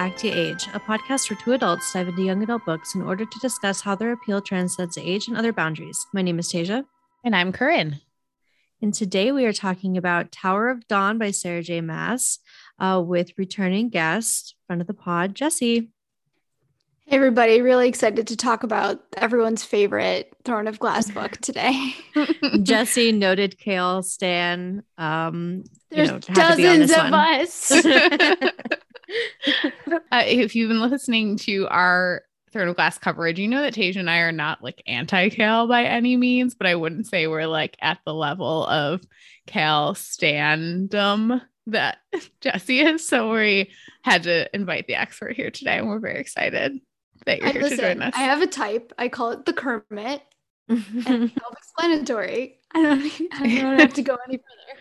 welcome to Age, a podcast where two adults dive into young adult books in order to discuss how their appeal transcends age and other boundaries. My name is Tasia. And I'm Corinne. And today we are talking about Tower of Dawn by Sarah J. Maas uh, with returning guest, friend of the pod, Jesse. Hey everybody, really excited to talk about everyone's favorite Throne of Glass book today. Jesse, noted Chaol Stan. Um, There's you know, dozens of one. us. uh, if you've been listening to our Throne of Glass coverage, you know that Tasia and I are not like anti Chaol by any means, but I wouldn't say we're like at the level of Chaol Standum that Jesse is. So we had to invite the expert here today, and we're very excited that you're I, here listen, to join us. I have a type. I call it the Kermit. and self-explanatory. I don't, I don't have to go any further.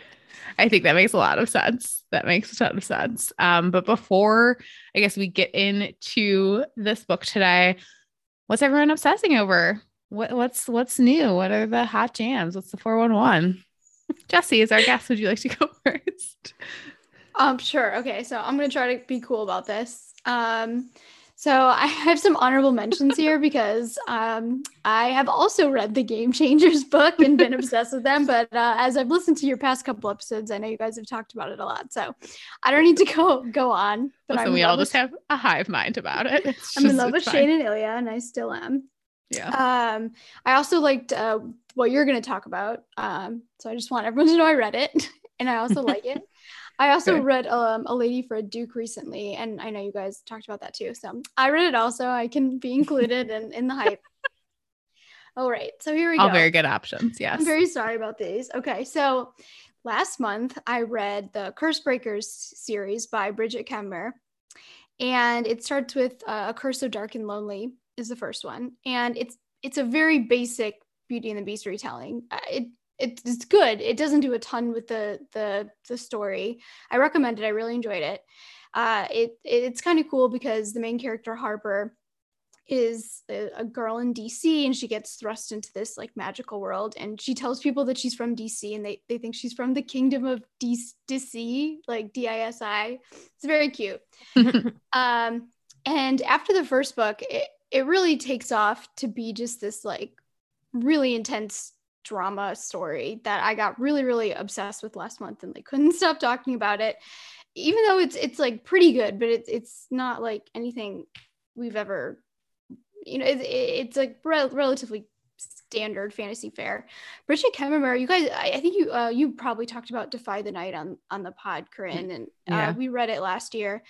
I think that makes a lot of sense. That makes a ton of sense. Um, but before I guess we get into this book today, what's everyone obsessing over? What, what's what's new? What are the hot jams? What's the 411? Jesse is our guest. Would you like to go first? Um, sure. Okay, so I'm gonna try to be cool about this. Um, so I have some honorable mentions here because um, I have also read the Game Changers book and been obsessed with them. But uh, as I've listened to your past couple episodes, I know you guys have talked about it a lot. So I don't need to go go on. But Listen, we all just have a hive mind about it. It's I'm just, in love with fine. Shane and Ilya, and I still am. Yeah. Um, I also liked uh, what you're going to talk about. Um, so I just want everyone to know I read it, and I also like it. I also okay. read um, A Lady for a Duke recently, and I know you guys talked about that too. So I read it also. I can be included in, in the hype. All right, so here we All go. All very good options. Yes. I'm very sorry about these. Okay, so last month I read the Curse Breakers series by Brigid Kemmerer. and it starts with uh, A Curse So Dark and Lonely is the first one, and it's it's a very basic Beauty and the Beast retelling. Uh, it it's good. It doesn't do a ton with the the the story. I recommend it. I really enjoyed it. Uh, it, it it's kind of cool because the main character Harper is a, a, girl in DC and she gets thrust into this like magical world and she tells people that she's from DC and they, they think she's from the kingdom of DC, like D-I-S-I. It's very cute. um, and after the first book, it, it really takes off to be just this like really intense drama story that I got really, really obsessed with last month and like couldn't stop talking about it. Even though it's it's like pretty good, but it's it's not like anything we've ever, you know, it, it's like re- relatively standard fantasy fare. Brigid Kemmerer, you guys, I, I think you uh, you probably talked about Defy the Night on on the pod, Corinne, and uh, yeah. we read it last year.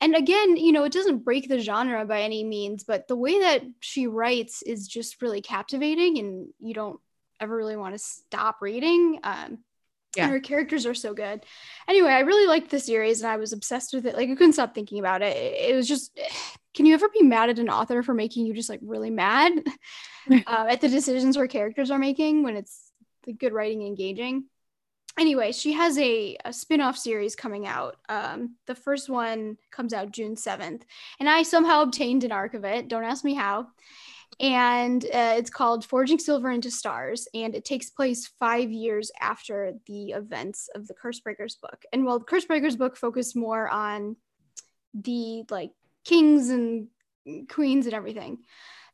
And again, you know, it doesn't break the genre by any means, but the way that she writes is just really captivating, and you don't ever really want to stop reading. Um, yeah. And her characters are so good. Anyway, I really liked the series and I was obsessed with it. Like I couldn't stop thinking about it. It, was just, can you ever be mad at an author for making you just like really mad uh, at the decisions her characters are making when it's the good writing engaging? Anyway, she has a, a spin-off series coming out. Um, the first one comes out June 7th. And I somehow obtained an arc of it. Don't ask me how and uh, it's called Forging Silver into Stars, and it takes place five years after the events of the Cursebreakers book. And while the Cursebreakers book focused more on the like kings and queens and everything,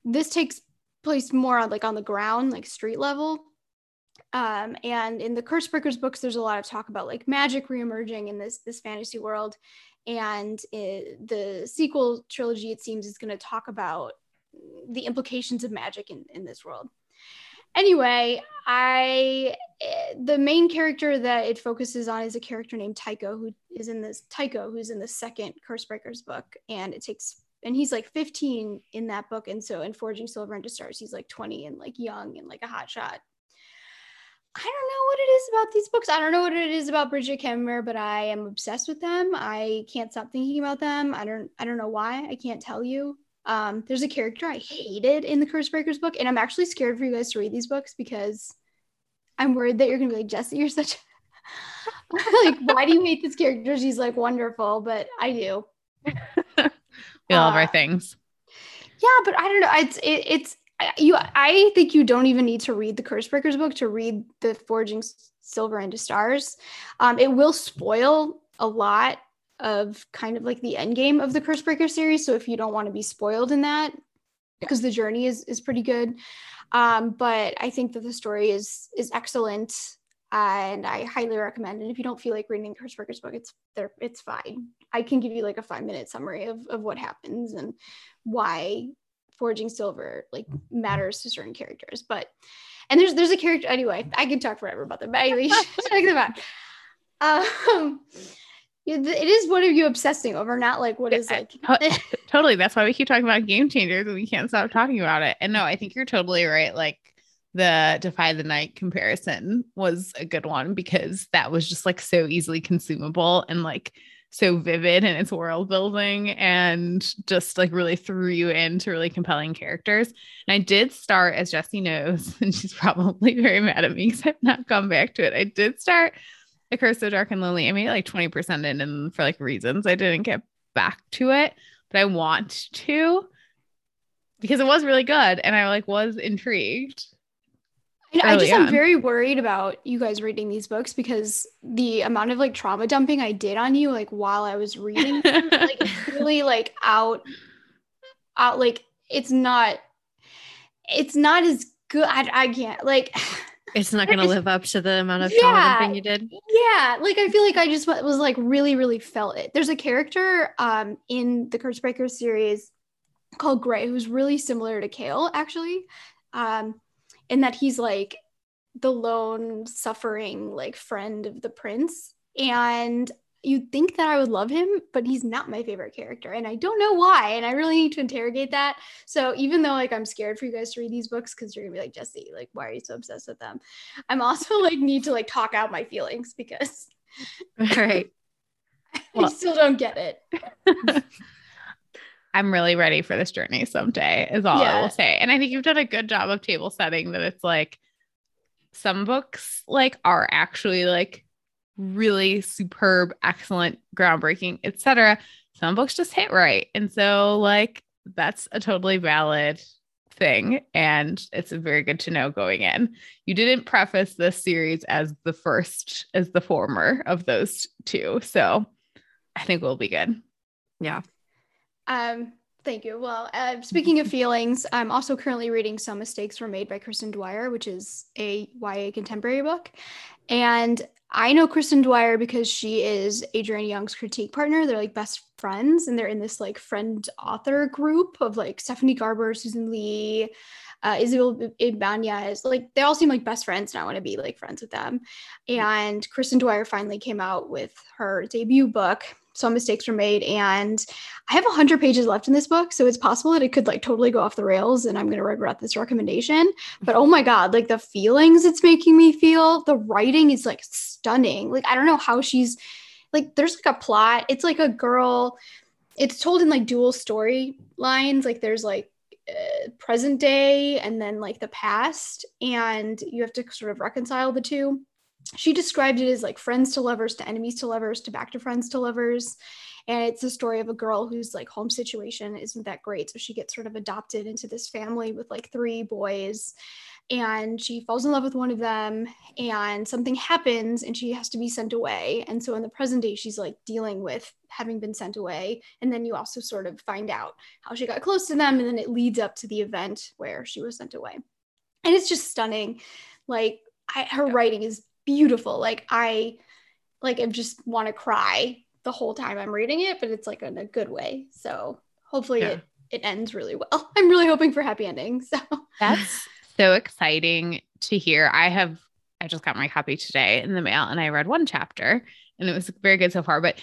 this takes place more on like on the ground, like street level. Um, and in the Cursebreakers books, there's a lot of talk about like magic reemerging in this this fantasy world. And it, the sequel trilogy, it seems, is going to talk about the implications of magic in, in this world anyway i eh, the main character that it focuses on is a character named tycho who is in this tycho who's in the second cursebreakers book and it takes and he's like 15 in that book and so in forging silver into stars he's like 20 and like young and like a hot shot I don't know what it is about these books. I don't know what it is about Brigid Kemmerer, but I am obsessed with them. I can't stop thinking about them. I don't I don't know why. I can't tell you. Um, there's a character I hated in the Curse Breakers book, and I'm actually scared for you guys to read these books because I'm worried that you're gonna be like, Jesse, you're such like, why do you hate this character? She's like wonderful, but I do. we all have our uh, things. Yeah, but I don't know. It's it, it's you. I think you don't even need to read the Curse Breakers book to read the Forging Silver into Stars. Um, it will spoil a lot of kind of like the end game of the Cursebreaker series. So if you don't want to be spoiled in that, because the journey is is pretty good. Um, but I think that the story is is excellent and I highly recommend. And if you don't feel like reading the Cursebreaker's book, it's there, it's fine. I can give you like a five minute summary of, of what happens and why forging silver like matters to certain characters. But and there's there's a character anyway. I can talk forever about them. But anyway, check them out. Um, it is what are you obsessing over, not like what is like. totally. That's why we keep talking about game changers and we can't stop talking about it. And no, I think you're totally right. Like the Defy the Night comparison was a good one because that was just like so easily consumable and like so vivid in its world building and just like really threw you into really compelling characters. And I did start, as Jesse knows, and she's probably very mad at me because I've not gone back to it. I did start A Curse So Dark and Lonely. I made like 20% in and for like reasons I didn't get back to it, but I want to because it was really good and I like was intrigued. I just am very worried about you guys reading these books because the amount of like trauma dumping I did on you, like while I was reading them, like it's really like out, out. Like it's not, it's not as good. I, I can't like. It's not going to live up to the amount of yeah, dumping you did. Yeah, like I feel like I just was like really, really felt it. There's a character um in the Cursebreaker series called Grey who's really similar to Chaol actually. Um, in that he's like the lone suffering like friend of the prince and you'd think that I would love him, but he's not my favorite character. And I don't know why. And I really need to interrogate that. So even though like I'm scared for you guys to read these books because you're gonna be like, Jesse, like, why are you so obsessed with them? I'm also like need to like talk out my feelings because all right. I still don't get it. I'm really ready for this journey someday, is all yeah. I will say. And I think you've done a good job of table setting that it's like some books like are actually like really superb, excellent, groundbreaking, etc. Some books just hit right. And so like that's a totally valid thing and it's very good to know going in. You didn't preface this series as the first as the former of those two. So I think we'll be good. Yeah. Um, thank you. Well, uh, speaking of feelings, I'm also currently reading Some Mistakes Were Made by Kristin Dwyer, which is a YA contemporary book. And I know Kristin Dwyer because she is Adrienne Young's critique partner. They're like best friends, and they're in this like friend author group of like Stephanie Garber, Susan Lee, uh, Isabel Ibanez. Like they all seem like best friends, and I want to be like friends with them. And Kristin Dwyer finally came out with her debut book, some mistakes were made and i have 100 pages left in this book so it's possible that it could like totally go off the rails and i'm going to regret this recommendation. But oh my god like the feelings it's making me feel the writing is like stunning. Like i don't know how she's like there's like a plot. It's like a girl it's told in like dual story lines like there's like uh, present day and then like the past and you have to sort of reconcile the two she described it as like friends to lovers to enemies to lovers to back to friends to lovers. And it's a story of a girl whose like home situation isn't that great. So she gets sort of adopted into this family with like three boys and she falls in love with one of them and something happens and she has to be sent away. And so in the present day she's like dealing with having been sent away. And then you also sort of find out how she got close to them and then it leads up to the event where she was sent away. And it's just stunning. Like I, her yeah. writing is beautiful. Like I like I just want to cry the whole time I'm reading it, but it's like in a good way. So hopefully yeah. it it ends really well. I'm really hoping for happy endings. So that's so exciting to hear. I have I just got my copy today in the mail and I read one chapter and it was very good so far. But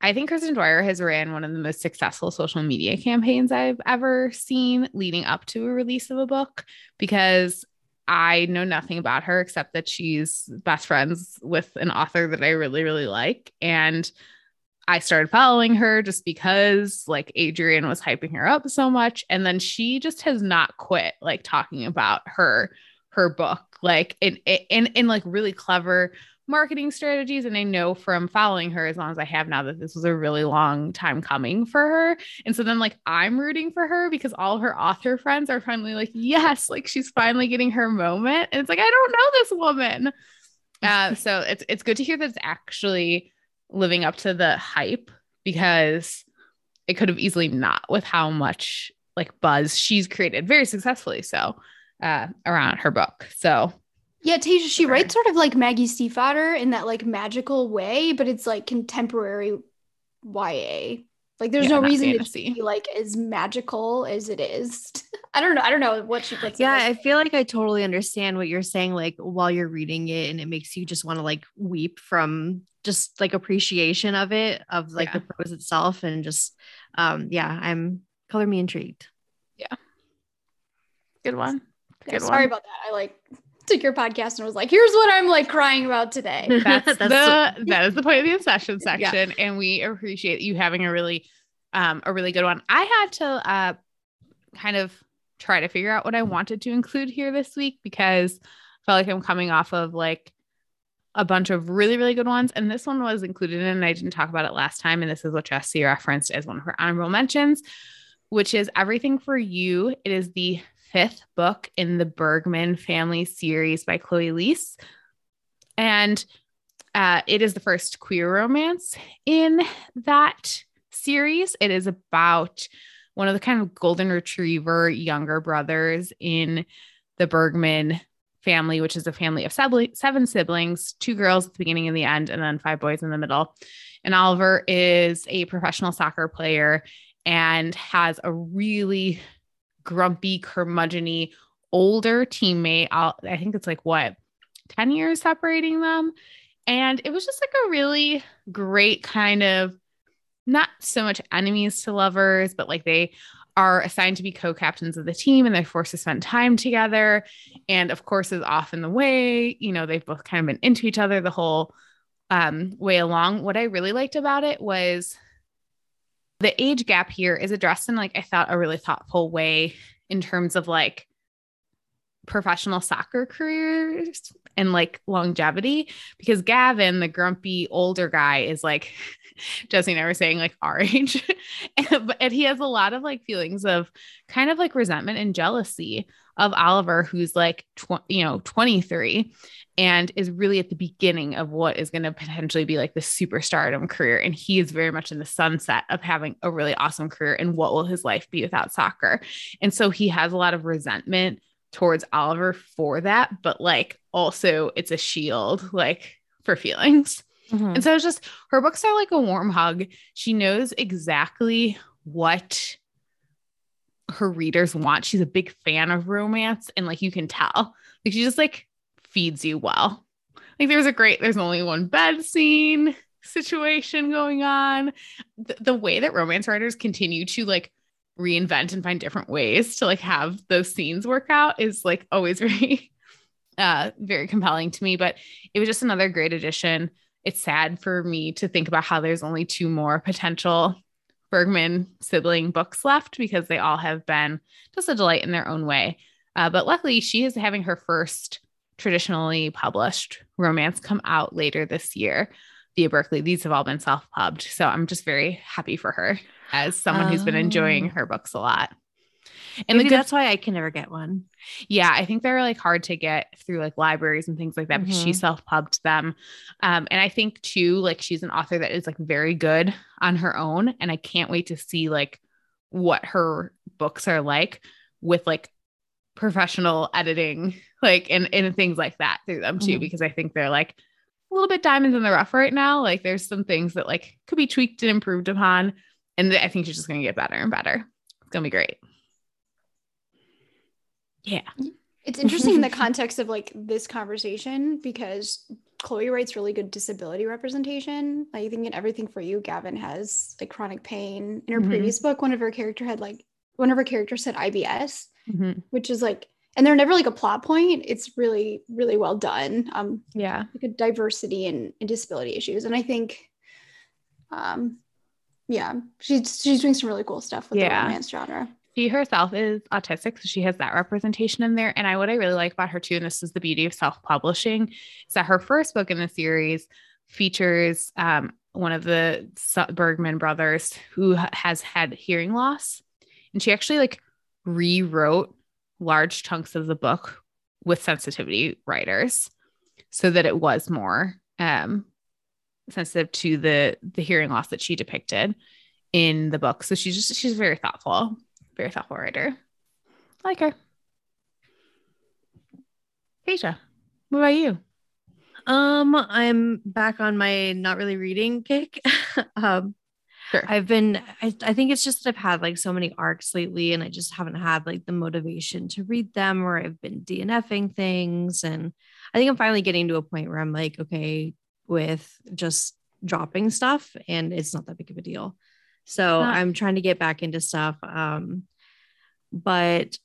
I think Kristin Dwyer has ran one of the most successful social media campaigns I've ever seen leading up to a release of a book because I know nothing about her except that she's best friends with an author that I really, really like. And I started following her just because like Adrienne was hyping her up so much. And then she just has not quit like talking about her her book like in in in like really clever marketing strategies. And I know from following her as long as I have now that this was a really long time coming for her. And so then, like, I'm rooting for her because all her author friends are finally like, yes, like she's finally getting her moment. And it's like, I don't know this woman. Uh, so it's it's good to hear that it's actually living up to the hype because it could have easily not with how much like buzz she's created very successfully so uh, around her book. So yeah, Tasia, she writes sort of like Maggie Stiefvater in that like magical way, but it's like contemporary YA. Like there's yeah, no reason fantasy. to be like as magical as it is. I don't know. I don't know what she puts. Yeah, I feel like I totally understand what you're saying. Like while you're reading it, and it makes you just want to like weep from just like appreciation of it, of like yeah. the prose itself, and just um yeah, I'm color me intrigued. Yeah, good one. Good yeah, sorry one. about that. I like took your podcast and was like, here's what I'm like crying about today. That's, That's the that is the point of the obsession section. Yeah. And we appreciate you having a really um a really good one. I had to uh kind of try to figure out what I wanted to include here this week because I felt like I'm coming off of like a bunch of really, really good ones. And this one was included in, and I didn't talk about it last time. And this is what Jesse referenced as one of her honorable mentions, which is Everything for You. It is the fifth book in the Bergman family series by Chloe Liese. And uh, it is the first queer romance in that series. It is about one of the kind of golden retriever younger brothers in the Bergman family, which is a family of seven siblings, two girls at the beginning and the end, and then five boys in the middle. And Oliver is a professional soccer player and has a really grumpy, curmudgeony older teammate. I'll, I think it's like what, 10 years separating them. And it was just like a really great kind of not so much enemies to lovers, but like they are assigned to be co-captains of the team and they're forced to spend time together. And of course, is often the way, you know, they've both kind of been into each other the whole um, way along. What I really liked about it was the age gap here is addressed in like I thought a really thoughtful way in terms of like professional soccer careers and like longevity because Gavin, the grumpy older guy, is like Jesse and I were saying like our age. and, and he has a lot of like feelings of kind of like resentment and jealousy of Oliver, who's like, tw- you know, 23 and is really at the beginning of what is going to potentially be like the superstardom career. And he is very much in the sunset of having a really awesome career. And what will his life be without soccer? And so he has a lot of resentment towards Oliver for that, but like also it's a shield like for feelings. Mm-hmm. And so it's just her books are like a warm hug. She knows exactly what her readers want. She's a big fan of romance and like you can tell. Like she just like feeds you well. Like there's a great there's only one bed scene situation going on. The, the way that romance writers continue to like reinvent and find different ways to like have those scenes work out is like always very uh very compelling to me, but it was just another great addition. It's sad for me to think about how there's only two more potential Bergman sibling books left because they all have been just a delight in their own way. Uh, but luckily, she is having her first traditionally published romance come out later this year via Berkley. These have all been self pubbed. So I'm just very happy for her as someone who's been enjoying oh. her books a lot. And good, that's why I can never get one. Yeah, I think they're like hard to get through like libraries and things like that mm-hmm. because she mm-hmm. self-pubbed them. Um, and I think too, like she's an author that is like very good on her own. And I can't wait to see like what her books are like with like professional editing, like and, and things like that through them too, mm-hmm. because I think they're like a little bit diamonds in the rough right now. Like there's some things that like could be tweaked and improved upon. And I think she's just gonna get better and better. It's gonna be great. Yeah. It's interesting in the context of like this conversation because Chloe writes really good disability representation. Like, I think in everything for you, Gavin has like chronic pain. In her mm-hmm. previous book, one of her character had like one of her characters had IBS, mm-hmm. which is like, and they're never like a plot point. It's really, really well done. Um, yeah, like a diversity and, and disability issues, and I think, um, yeah, she's she's doing some really cool stuff with yeah. the romance genre she herself is autistic, so she has that representation in there. And I what I really like about her too, and this is the beauty of self-publishing, is that her first book in the series features um, one of the Bergman brothers who has had hearing loss, and she actually like rewrote large chunks of the book with sensitivity writers so that it was more um sensitive to the the hearing loss that she depicted in the book. So she's just she's very thoughtful, very thoughtful writer. I like her. Asia, what about you? Um, I'm back on my not really reading kick. um, sure. I've been, I, I think it's just that I've had like so many arcs lately and I just haven't had like the motivation to read them or I've been DNFing things. And I think I'm finally getting to a point where I'm like, okay, with just dropping stuff and it's not that big of a deal. So not- I'm trying to get back into stuff. Um, but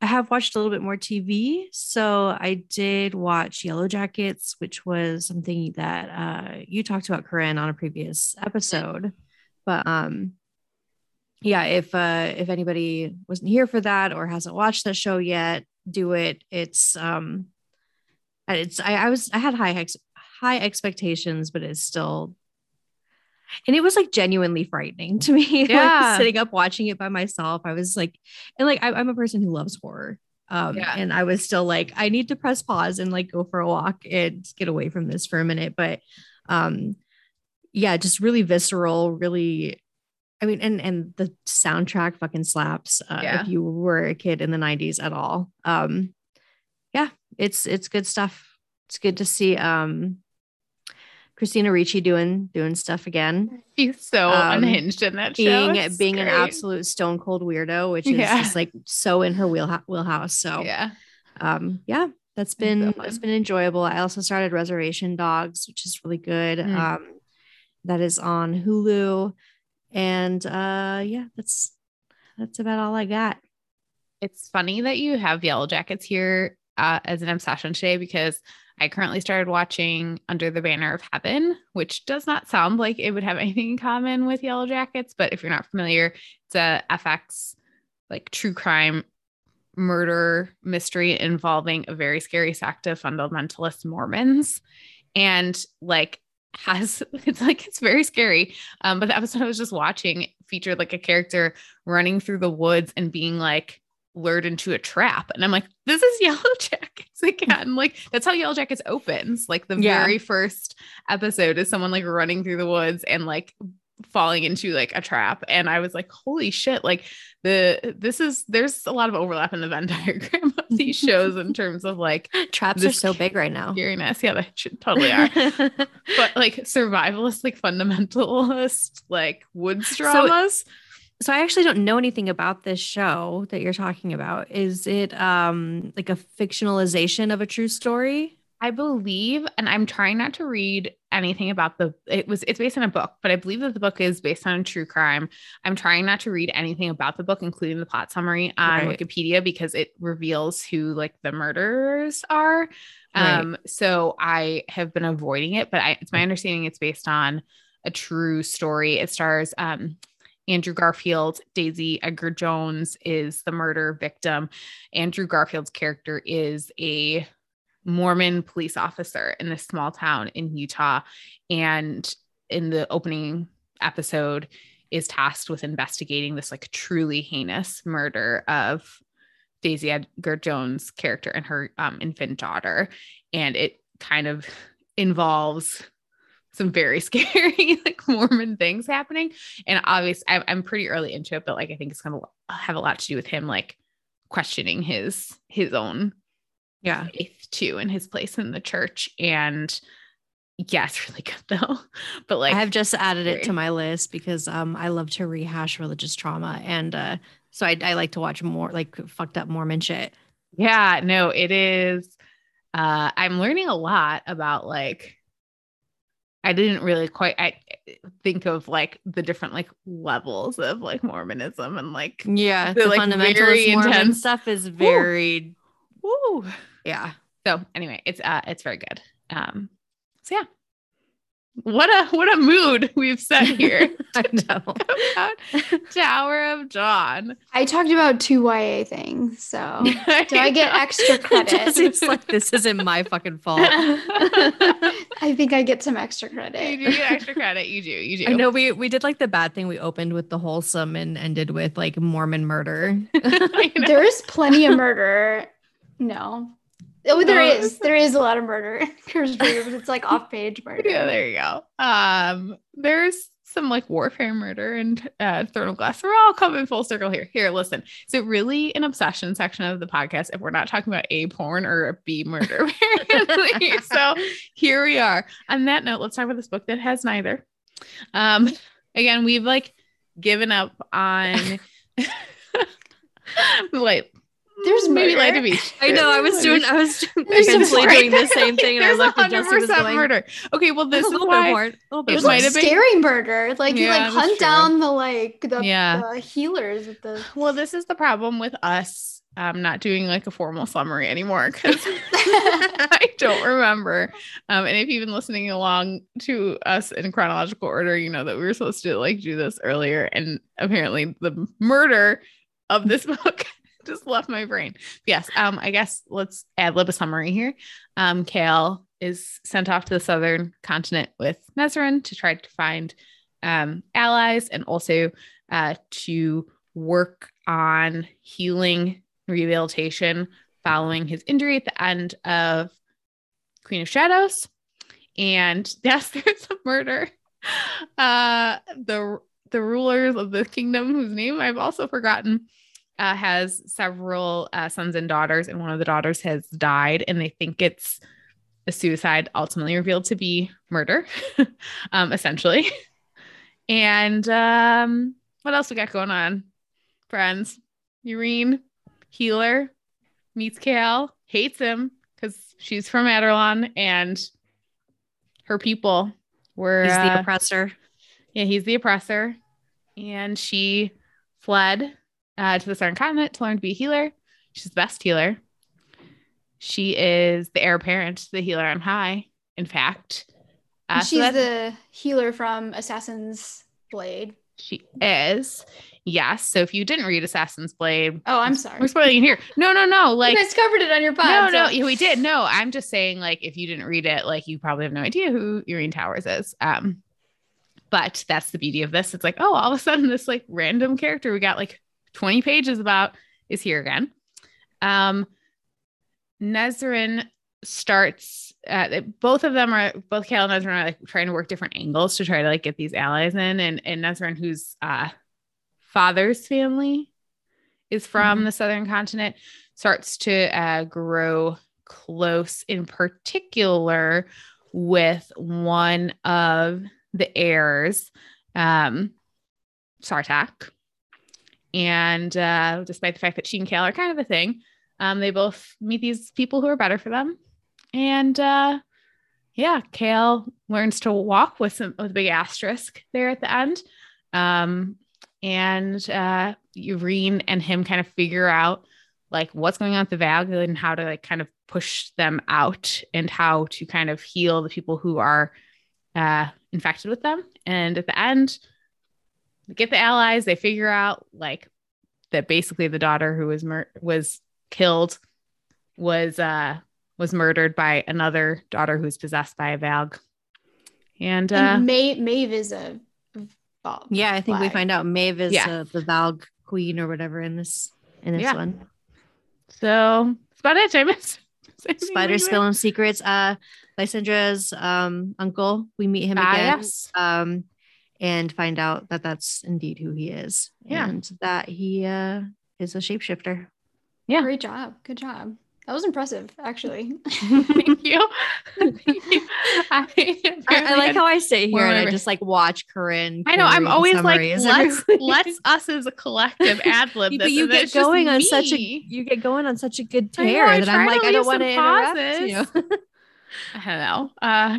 I have watched a little bit more TV. So I did watch Yellow Jackets, which was something that uh, you talked about, Corinne, on a previous episode. But um, yeah, if uh, if anybody wasn't here for that or hasn't watched that show yet, do it. It's um, it's I, I was I had high ex- high expectations, but it's still and it was like genuinely frightening to me. Yeah. like sitting up watching it by myself. I was like, and like I, am a person who loves horror. Um, yeah. and I was still like, I need to press pause and like go for a walk and get away from this for a minute. But um, yeah, just really visceral, really I mean, and and the soundtrack fucking slaps. Uh, yeah. If you were a kid in the '90s at all, um, yeah, it's it's good stuff. It's good to see. Um, Christina Ricci doing doing stuff again. She's so um, unhinged in that being, show. being great. an absolute stone cold weirdo, which is yeah. just like so in her wheelhouse. wheelhouse. So yeah, um, yeah, that's been that's been enjoyable. I also started Reservation Dogs, which is really good. Mm. Um, that is on Hulu, and uh, yeah, that's that's about all I got. It's funny that you have Yellow Jackets here uh, as an obsession today because I currently started watching Under the Banner of Heaven, which does not sound like it would have anything in common with Yellow Jackets, but if you're not familiar, it's a FX like true crime murder mystery involving a very scary sect of fundamentalist Mormons. And like has it's like it's very scary. Um, but the episode I was just watching featured like a character running through the woods and being like lured into a trap. And I'm like, this is Yellow Jackets again. like that's how Yellow Jackets opens. Like the yeah. very first episode is someone like running through the woods and like falling into like a trap. And I was like, holy shit, like the this is there's a lot of overlap in the Venn diagram of these shows in terms of like traps are so big right now. Scariness. Yeah, they should totally are. but like survivalist, like fundamentalist, like woods dramas. So, so I actually don't know anything about this show that you're talking about. Is it um like a fictionalization of a true story? I believe, and I'm trying not to read anything about the it was it's based on a book, but I believe that the book is based on a true crime. I'm trying not to read anything about the book, including the plot summary on right. Wikipedia, because it reveals who like the murderers are. Right. Um, so I have been avoiding it, but I, it's my understanding it's based on a true story. It stars um Andrew Garfield, Daisy Edgar Jones is the murder victim. Andrew Garfield's character is a Mormon police officer in this small town in Utah. And in the opening episode, is tasked with investigating this like truly heinous murder of Daisy Edgar Jones' character and her um, infant daughter. And it kind of involves some very scary like Mormon things happening. And obviously, I'm, I'm pretty early into it, but like I think it's gonna have a lot to do with him like questioning his his own yeah faith too and his place in the church. And yeah, it's really good though. But like I have just added it to my list because um I love to rehash religious trauma and uh so I, I like to watch more like fucked up Mormon shit. Yeah, no, it is. Uh, I'm learning a lot about like I didn't really quite I think of like the different like levels of like Mormonism and like yeah, the, the like fundamentalist Mormon intense stuff is very woo. Yeah. So anyway, it's uh it's very good. Um so yeah, what a what a mood we've set here. I know. Tower of Dawn. I talked about two YA things, so do I get extra credit? It's like this isn't my fucking fault. I think I get some extra credit. You do get extra credit. You do. You do. I know we we did like the bad thing. We opened with the wholesome and ended with like Mormon murder. There's plenty of murder. No. Oh, there is. There is a lot of murder. Breaker, but it's like off page murder. Yeah, there you go. Um, there's some like warfare murder and uh Throne of Glass. We're all coming full circle here. Here, listen. Is it really an obsession section of the podcast if we're not talking about a porn or a B murder? so here we are. On that note, let's talk about this book that has neither. Um, again, we've like given up on like there's maybe murder. Light of Beach. I know. I was doing. I was There's some mentally doing the same thing, and I There's looked at Jesse was 100% going. murder. Okay, well, this a is little bit of why. porn. A little bit It of There's like might have been- scary murder. Like you like hunt down the like the, Yeah. the healers with the Well, this is the problem with us um, not doing like a formal summary anymore because I don't remember. Um, and if you've been listening along to us in chronological order, you know that we were supposed to like do this earlier, and apparently the murder of this book just left my brain. Yes, um, I guess let's add lib a summary here. Um, Chaol is sent off to the southern continent with Nesryn to try to find um, allies and also uh, to work on healing rehabilitation following his injury at the end of Queen of Shadows. And yes, there's a murder. Uh, the the rulers of the kingdom, whose name I've also forgotten, uh, has several uh, sons and daughters, and one of the daughters has died, and they think it's a suicide, ultimately revealed to be murder, um, essentially. And um, what else we got going on? Friends, Yrene, healer, meets Chaol, hates him because she's from Adarlan and her people were He's the uh, oppressor. yeah, he's the oppressor. And she fled uh, to the Southern Continent to learn to be a healer. She's the best healer. She is the heir apparent to the healer on high, in fact. Uh, she's that- the healer from Assassin's Blade. she is. Yes. So if you didn't read Assassin's Blade, Oh, I'm sorry, we're spoiling it here. No, no, no. Like, you guys covered it on your pod. no, no, so- yeah, we did. No, I'm just saying, like, if you didn't read it, like, you probably have no idea who Yrene Towers is. Um, but that's the beauty of this. It's like, oh, all of a sudden, this like random character we got like 20 pages about is here again. Um, Nesryn starts. Uh, both of them are both Chaol and Nesryn are like trying to work different angles to try to like get these allies in, and and Nesryn, whose uh, father's family is from the southern continent, starts to uh, grow close, in particular with one of the heirs, um, Sartaq. And uh, despite the fact that she and Chaol are kind of a thing, um, they both meet these people who are better for them. And uh, yeah, Chaol learns to walk with some with a big asterisk there at the end. Um, and uh, and him kind of figure out like what's going on with the Valg and how to like kind of push them out and how to kind of heal the people who are uh, infected with them. And at the end, they get the allies. They figure out like that basically the daughter who was mur- was killed was uh was murdered by another daughter who's possessed by a Valg. And uh, And Ma- Maeve is a. Val- Yeah, I think we find out Maeve is Yeah. uh, the Valg queen or whatever in this in this Yeah. one. so that's about it, James. Spider spilling secrets. Uh, Lysandra's um uncle. We meet him Ah, again. yes. Um, and find out that that's indeed who he is. Yeah. and that he uh is a shapeshifter. Yeah. Great job. Good job. That was impressive, actually. Thank you. Thank you. I, I, I like how I sit here and I just like watch Corinne. I know. I'm always like, let's let's us as a collective ad lib. but you get going on such a you get going on such a good I know, tear I that I'm like I don't want some to interrupt you. I don't know. Uh,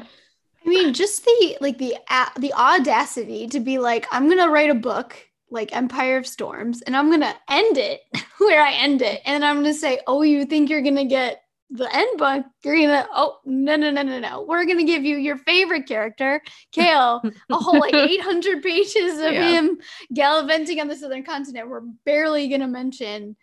I mean, just the like the a- the audacity to be like, I'm gonna write a book like Empire of Storms, and I'm gonna end it where I end it, and I'm gonna say, oh, you think you're gonna get the end book? You're gonna oh no no no no no, we're gonna give you your favorite character, Chaol, a whole like 800 pages of Yeah. him gallivanting on the southern continent. We're barely gonna mention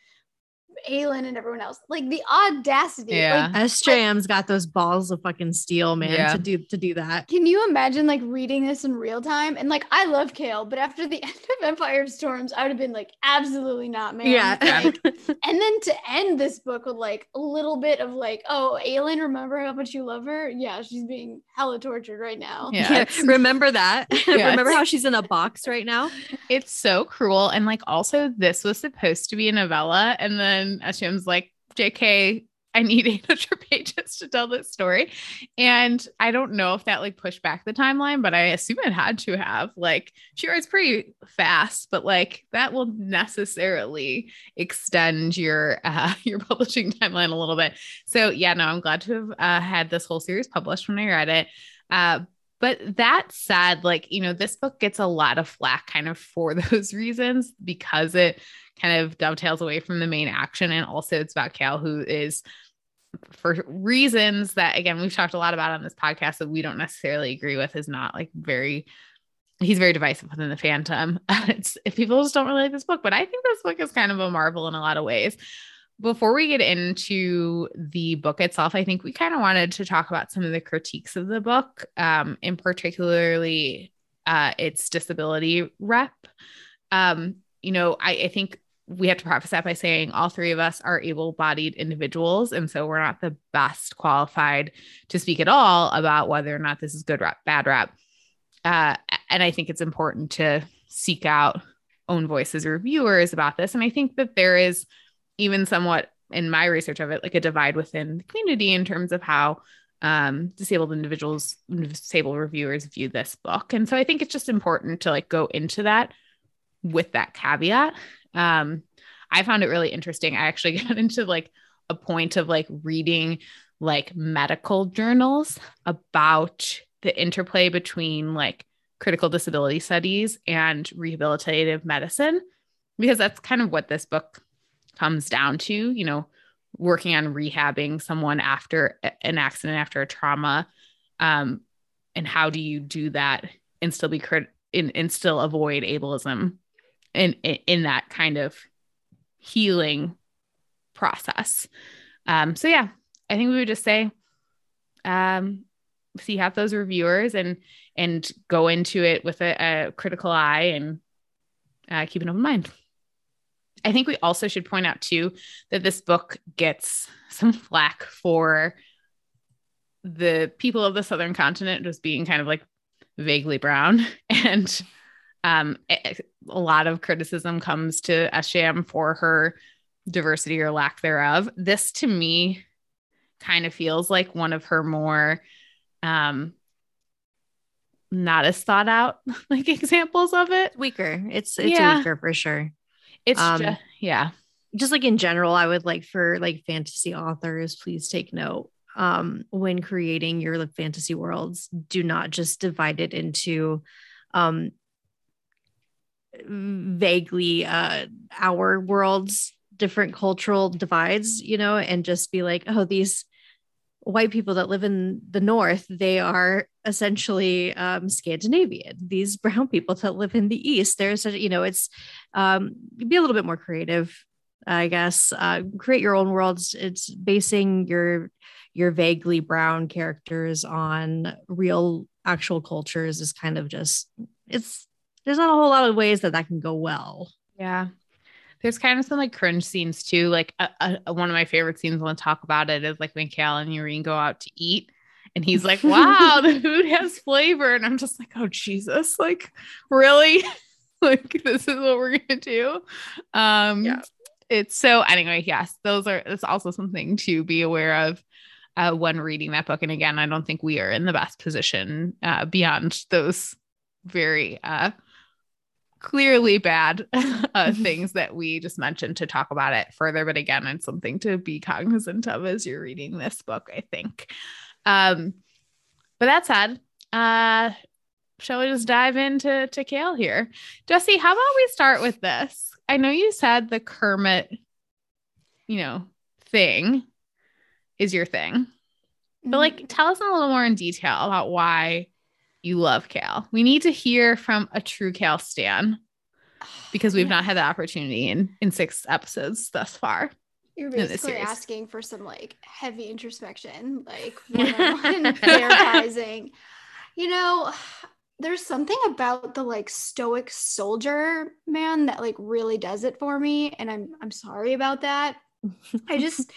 Aelin and everyone else. Like the audacity. Yeah. Like, SJM's got those balls of fucking steel, man, Yeah. to do to do that. can you imagine like reading this in real time? And like I love Chaol, but after the end of Empire of Storms, I would have been like, absolutely not, man. Yeah. Like, and then to end this book with like a little bit of like, oh, Aelin, remember how much you love her? Yeah, she's being hella tortured right now. Yeah. Yeah, remember that. Yeah. remember how she's in a box right now? It's so cruel. And like also this was supposed to be a novella. And then SJM's like, JK, I need 800 pages to tell this story. And I don't know if that like pushed back the timeline, but I assume it had to have. Like she writes pretty fast, but like that will necessarily extend your uh your publishing timeline a little bit. So yeah, no, I'm glad to have uh, had this whole series published when I read it. Uh but that said, like, you know, this book gets a lot of flack kind of for those reasons because it kind of dovetails away from the main action. And also it's about Cal, who is for reasons that again we've talked a lot about on this podcast that we don't necessarily agree with is not like very he's very divisive within the phantom it's people just don't really like this book but i think this book is kind of a marvel in a lot of ways before we get into the book itself i think we kind of wanted to talk about some of the critiques of the book um in particularly uh its disability rep um you know i i think we have to preface that by saying all three of us are able bodied individuals. And so we're not the best qualified to speak at all about whether or not this is good rap, bad rap. Uh, and I think it's important to seek out own voices reviewers about this. And I think that there is even somewhat in my research of it, like a divide within the community in terms of how um, disabled individuals, disabled reviewers view this book. And so I think it's just important to like go into that with that caveat um i found it really interesting i actually got into like a point of like reading like medical journals about the interplay between like critical disability studies and rehabilitative medicine because that's kind of what this book comes down to you know working on rehabbing someone after an accident after a trauma um and how do you do that and still be crit- and, and still avoid ableism in, in in that kind of healing process. Um, so yeah, I think we would just say, um, see out those reviewers and and go into it with a, a critical eye and uh, keep an open mind. I think we also should point out too that this book gets some flack for the people of the southern continent just being kind of like vaguely brown and um, a, a lot of criticism comes to SJM for her diversity or lack thereof. This to me kind of feels like one of her more um, not as thought out like examples of it. Weaker. It's it's Yeah. weaker for sure. It's Um, ju- yeah. just like in general, I would like for like fantasy authors, please take note um when creating your like, fantasy worlds, do not just divide it into um vaguely uh our worlds, different cultural divides, you know, and just be like, oh, these white people that live in the north, they are essentially um Scandinavian. These brown people that live in the east, there's a, you know, it's um be a little bit more creative I guess. Uh, create your own worlds. It's basing your your vaguely brown characters on real actual cultures is kind of just it's there's not a whole lot of ways that that can go well. Yeah. There's kind of some like cringe scenes too. Like one of my favorite scenes when I talk about it is like when Cal and Yrene go out to eat and he's like, wow, the food has flavor. And I'm just like, oh, Jesus, like, really? like, this is what we're going to do. Um, Yeah. It's so, anyway, yes, those are, it's also something to be aware of uh, when reading that book. And again, I don't think we are in the best position uh, beyond those very, uh, clearly bad uh, things that we just mentioned to talk about it further. But again, it's something to be cognizant of as you're reading this book, I think. Um, but that said, uh, shall we just dive into to Chaol here? Jesse, how about we start with this? I know you said the Kermit, you know, thing is your thing, but like tell us a little more in detail about why you love Chaol. We need to hear from a true Chaol stan because we've Yeah. not had the opportunity in in six episodes thus far. You're basically asking for some like heavy introspection, like therapizing. You know, there's something about the like stoic soldier man that like really does it for me, and I'm I'm sorry about that. I just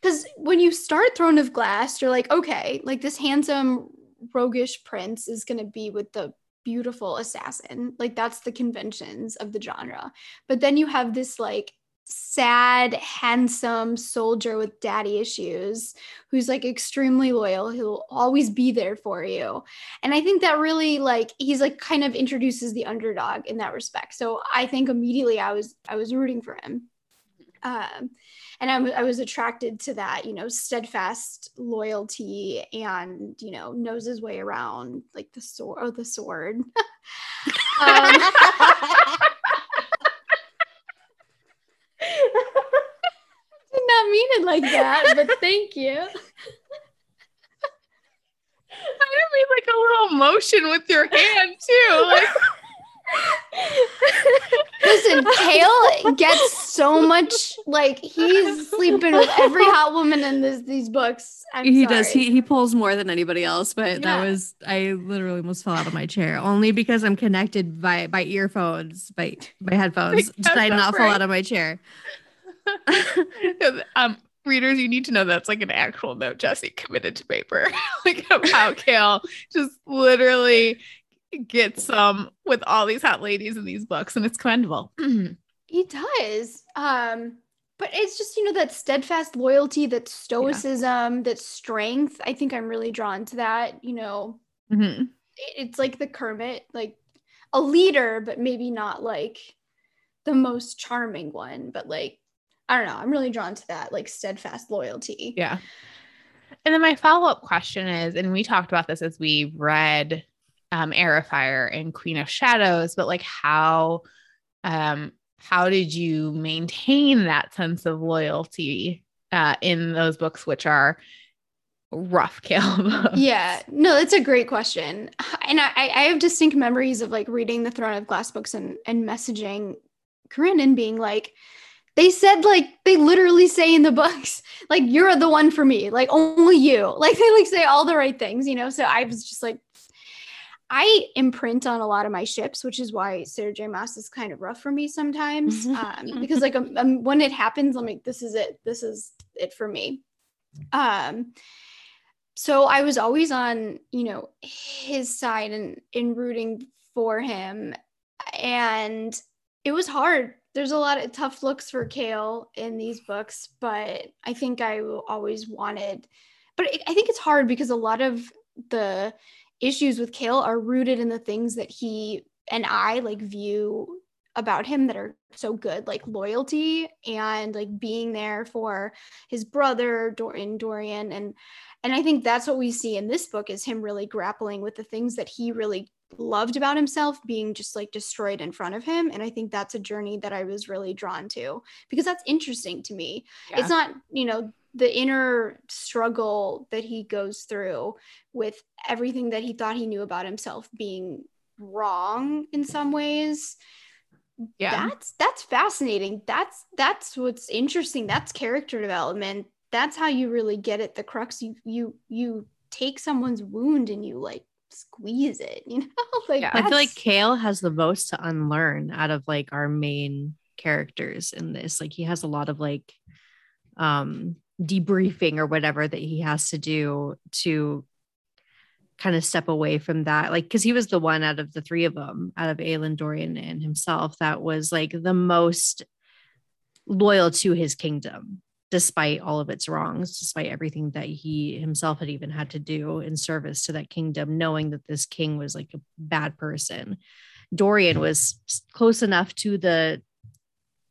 because when you start Throne of Glass, you're like, okay, like this handsome roguish prince is gonna be with the beautiful assassin. Like that's the conventions of the genre. But then you have this like sad, handsome soldier with daddy issues who's like extremely loyal. He'll always be there for you. And I think that really like he's like kind of introduces the underdog in that respect. So I think immediately I was I was rooting for him. Um, and I, was attracted to that, you know, steadfast loyalty and, you know, knows his way around like the sword or the sword. um, did not mean it like that, but thank you. I didn't mean like a little motion with your hand too. Like Listen, Chaol gets so much like he's sleeping with every hot woman in this, these books. I'm he sorry. does. He he pulls more than anybody else, but yeah. that was I literally almost fell out of my chair only because I'm connected by by earphones, by my headphones. Did I not right. fall out of my chair? um, readers, you need to know that's like an actual note Jesse committed to paper, like how Chaol just literally get some with all these hot ladies in these books, and it's commendable. he does. Um, but it's just you know that steadfast loyalty, that stoicism, yeah. that strength. I think I'm really drawn to that. You know, mm-hmm. it's like the Kermit, like a leader, but maybe not like the most charming one, but like I don't know. I'm really drawn to that, like steadfast loyalty. Yeah. And then my follow up question is, and we talked about this as we read um, Fire and Queen of Shadows, but like how um, how did you maintain that sense of loyalty uh, in those books, which are rough Chaol Yeah, no, that's a great question, and I, I have distinct memories of like reading the Throne of Glass books and and messaging Corinne and being like. They said like they literally say in the books like you're the one for me like only you. Like they like say all the right things you know? So I was just like I imprint on a lot of my ships, which is why Sarah J. Maas is kind of rough for me sometimes. Um, because like um, um, when it happens, I'm like, this is it. This is it for me. Um, so I was always on, you know, his side and in rooting for him. And it was hard. There's a lot of tough looks for Chaol in these books, but I think I always wanted, but I think it's hard because a lot of the issues with Chaol are rooted in the things that he and I like view about him that are so good, like loyalty and like being there for his brother Dorian Dorian and and I think that's what we see in this book is him really grappling with the things that he really loved about himself being just like destroyed in front of him and I think that's a journey that I was really drawn to because that's interesting to me. Yeah. It's not, you know, the inner struggle that he goes through with everything that he thought he knew about himself being wrong in some ways. Yeah. That's that's fascinating. That's that's what's interesting. That's character development. That's how you really get at the crux. You you you take someone's wound and you like squeeze it you know? Like yeah. i feel like Chaol has the most to unlearn out of like our main characters in this. Like he has a lot of like um debriefing or whatever that he has to do to kind of step away from that. Like because he was the one out of the three of them out of Aelin Dorian and himself that was like the most loyal to his kingdom despite all of its wrongs despite everything that he himself had even had to do in service to that kingdom knowing that this king was like a bad person. Dorian was close enough to the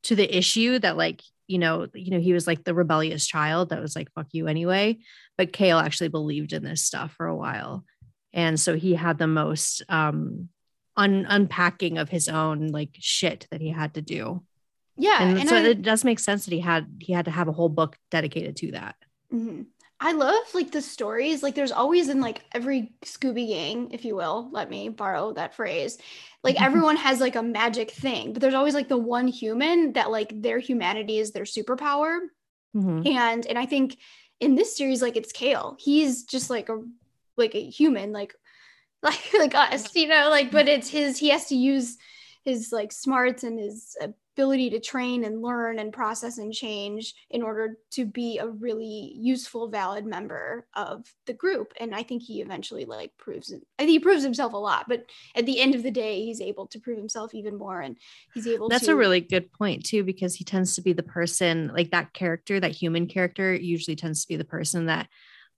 to the issue that like you know, you know, he was like the rebellious child that was like, fuck you anyway. But Chaol actually believed in this stuff for a while. And so he had the most um un- unpacking of his own like shit that he had to do. Yeah. And, and so I, it does make sense that he had he had to have a whole book dedicated to that. Mm-hmm. I love like the stories. Like there's always in like every Scooby gang, if you will, let me borrow that phrase. Like everyone has like a magic thing, but there's always like the one human that like their humanity is their superpower. Mm-hmm. And and I think in this series, like it's Chaol. He's just like a like a human, like like like us, you know, like but it's his he has to use his like smarts and his ability to train and learn and process and change in order to be a really useful valid member of the group. And i think he eventually like proves it. I think he proves himself a lot but at the end of the day he's able to prove himself even more and he's able that's to- a really good point too because he tends to be the person like that character that human character usually tends to be the person that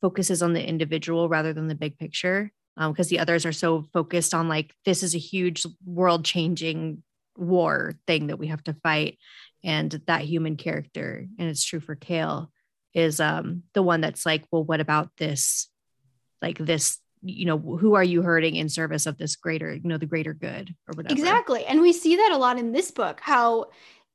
focuses on the individual rather than the big picture because um, the others are so focused on like this is a huge world changing war thing that we have to fight. And that human character and it's true for Chaol is um the one that's like well what about this like this you know who are you hurting in service of this greater you know the greater good or whatever? Exactly. And we see that a lot in this book how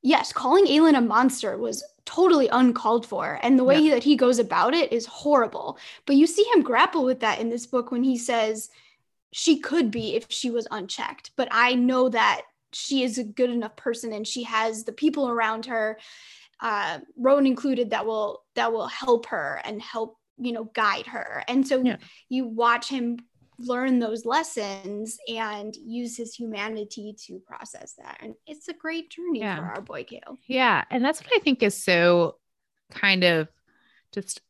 yes calling Aelin a monster was totally uncalled for and the way yeah. that he goes about it is horrible but you see him grapple with that in this book when he says she could be if she was unchecked but i know that she is a good enough person and she has the people around her uh, rowan included that will that will help her and help you know guide her and so yeah. you watch him learn those lessons and use his humanity to process that and it's a great journey yeah. for our boy Chaol. yeah and that's what i think is so kind of just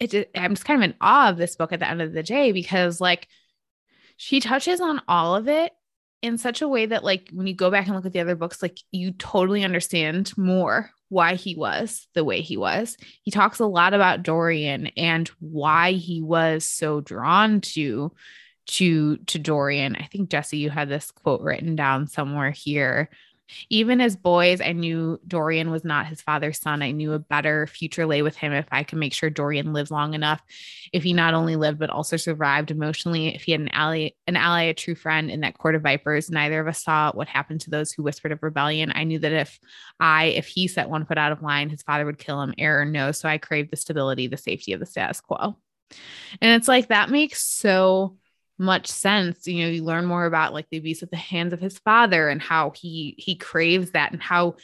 it i'm just kind of in awe of this book at the end of the day because like she touches on all of it in such a way that like when you go back and look at the other books like you totally understand more why he was the way he was. He talks a lot about dorian and why he was so drawn to to to dorian. I think jesse you had this quote written down somewhere here even as boys, I knew Dorian was not his father's son. I knew a better future lay with him if I could make sure Dorian lived long enough. If he not only lived, but also survived emotionally, if he had an ally, an ally, a true friend in that court of vipers, neither of us saw what happened to those who whispered of rebellion. I knew that if I, if he set one foot out of line, his father would kill him, error no. So I craved the stability, the safety of the status quo. And it's like that makes so much sense you know you learn more about like the abuse at the hands of his father and how he he craves that and how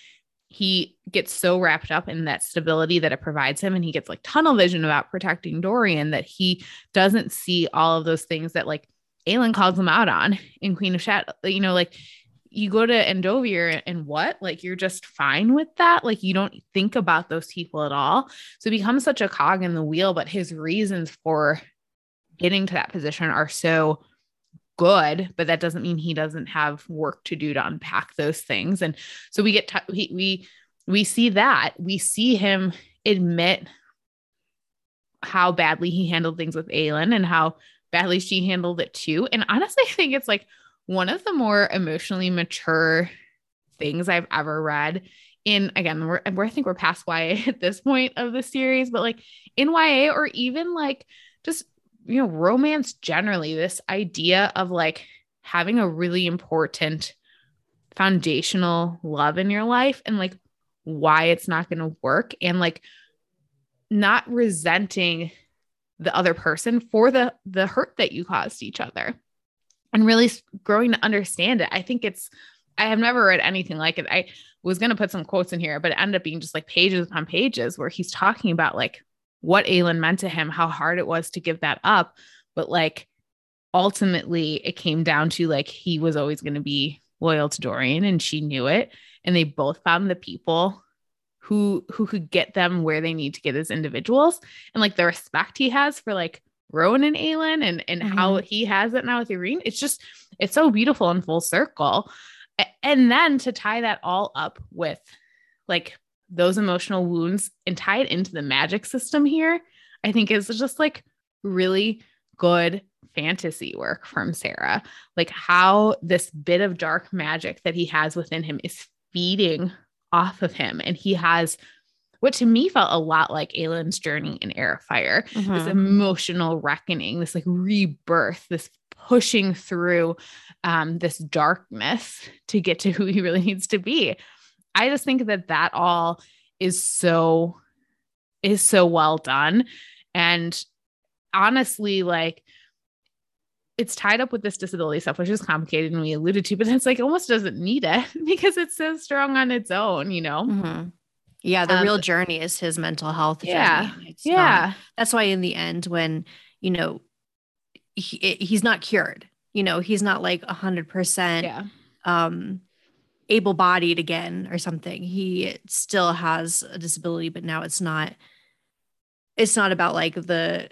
he gets so wrapped up in that stability that it provides him and he gets like tunnel vision about protecting Dorian that he doesn't see all of those things that like Aelin calls him out on in Queen of Shadow you know like you go to Endovier and what? Like you're just fine with that? Like you don't think about those people at all? So it becomes such a cog in the wheel but his reasons for getting to that position are so good but that doesn't mean he doesn't have work to do to unpack those things. And so we get t- we we we see that. We see him admit how badly he handled things with Aelin and how badly she handled it too. And honestly I think it's like one of the more emotionally mature things I've ever read in again we're, we're I think we're past YA at this point of the series but like in YA or even like just you know, romance generally, this idea of like having a really important foundational love in your life and like why it's not going to work and like not resenting the other person for the the hurt that you caused each other. And really growing to understand it i think it's i have never read anything like it. I was going to put some quotes in here but it ended up being just like pages upon pages where he's talking about like what Aelin meant to him, how hard it was to give that up. But like ultimately, it came down to like he was always going to be loyal to Dorian and she knew it. And they both found the people who who could get them where they need to get as individuals and like the respect he has for like Rowan and Aelin and and mm-hmm. how he has it now with Yrene. It's just it's so beautiful and full circle. And then to tie that all up with like those emotional wounds and tie it into the magic system here, I think is just like really good fantasy work from Sarah. Like how this bit of dark magic that he has within him is feeding off of him. And he has what to me felt a lot like Aelin's journey in Heir of Fire, mm-hmm. this emotional reckoning, this like rebirth, this pushing through um, this darkness to get to who he really needs to be. I just think that that all is so is so well done and honestly like it's tied up with this disability stuff which is complicated and we alluded to but it's like almost doesn't need it because it's so strong on its own you know mm-hmm. Yeah, the um, real journey is his mental health yeah, yeah. Not, that's why in the end, when you know he, he's not cured, you know, he's not like a hundred percent yeah. Um able-bodied again or something. He still has a disability, but now it's not. It's not about like the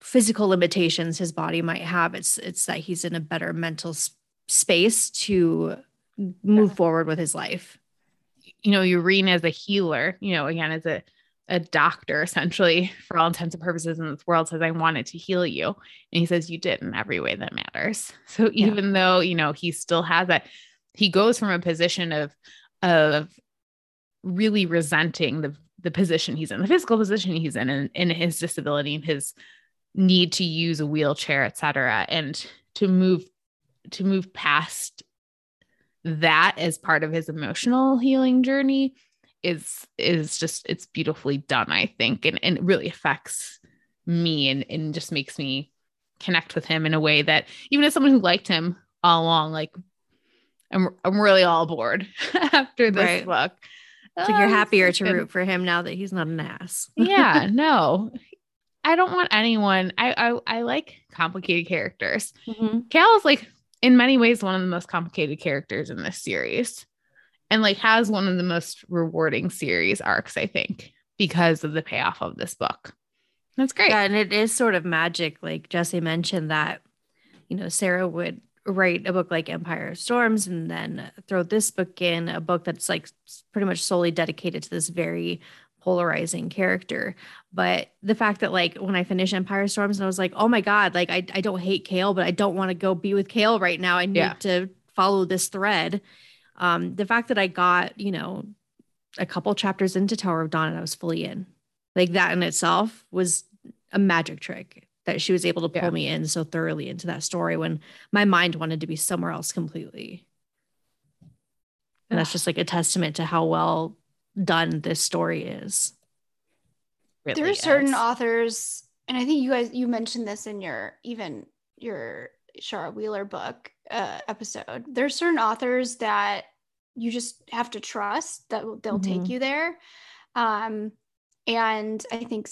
physical limitations his body might have. It's it's that he's in a better mental space to move yeah. forward with his life. You know, Yrene as a healer, you know, again, as a, a doctor, essentially, for all intents and purposes in this world, says, I wanted to heal you. And he says, You did in every way that matters. So even yeah. though, you know, he still has that, he goes from a position of, of really resenting the, the position he's in, the physical position he's in, and, in his disability and his need to use a wheelchair, et cetera, and to move to move past that as part of his emotional healing journey is is just it's beautifully done i think. And, and it really affects me and, and just makes me connect with him in a way that even as someone who liked him all along like i'm, I'm really all bored after this right. book. So you're oh, happier to root for him now that he's not an ass. Yeah no. I don't want anyone i i, I like complicated characters. Mm-hmm. Chaol is like in many ways one of the most complicated characters in this series and like has one of the most rewarding series arcs i think because of the payoff of this book. That's great. Yeah and it is sort of magic like jesse mentioned that you know sarah would write a book like empire of storms and then throw this book in a book that's like pretty much solely dedicated to this very polarizing character. But the fact that like when I finished Empire Storms and I was like, oh my God, like I, I don't hate Chaol, but I don't want to go be with Chaol right now. I need yeah. to follow this thread. Um, the fact that I got, you know, a couple chapters into Tower of Dawn and I was fully in. Like that in itself was a magic trick that she was able to pull yeah. me in so thoroughly into that story when my mind wanted to be somewhere else completely. And that's just like a testament to how well done this story is. Really there are is. certain authors, and I think you guys you mentioned this in your even your Charlotte Wheeler book uh, episode. There's certain authors that you just have to trust that they'll mm-hmm. take you there. Um, and I think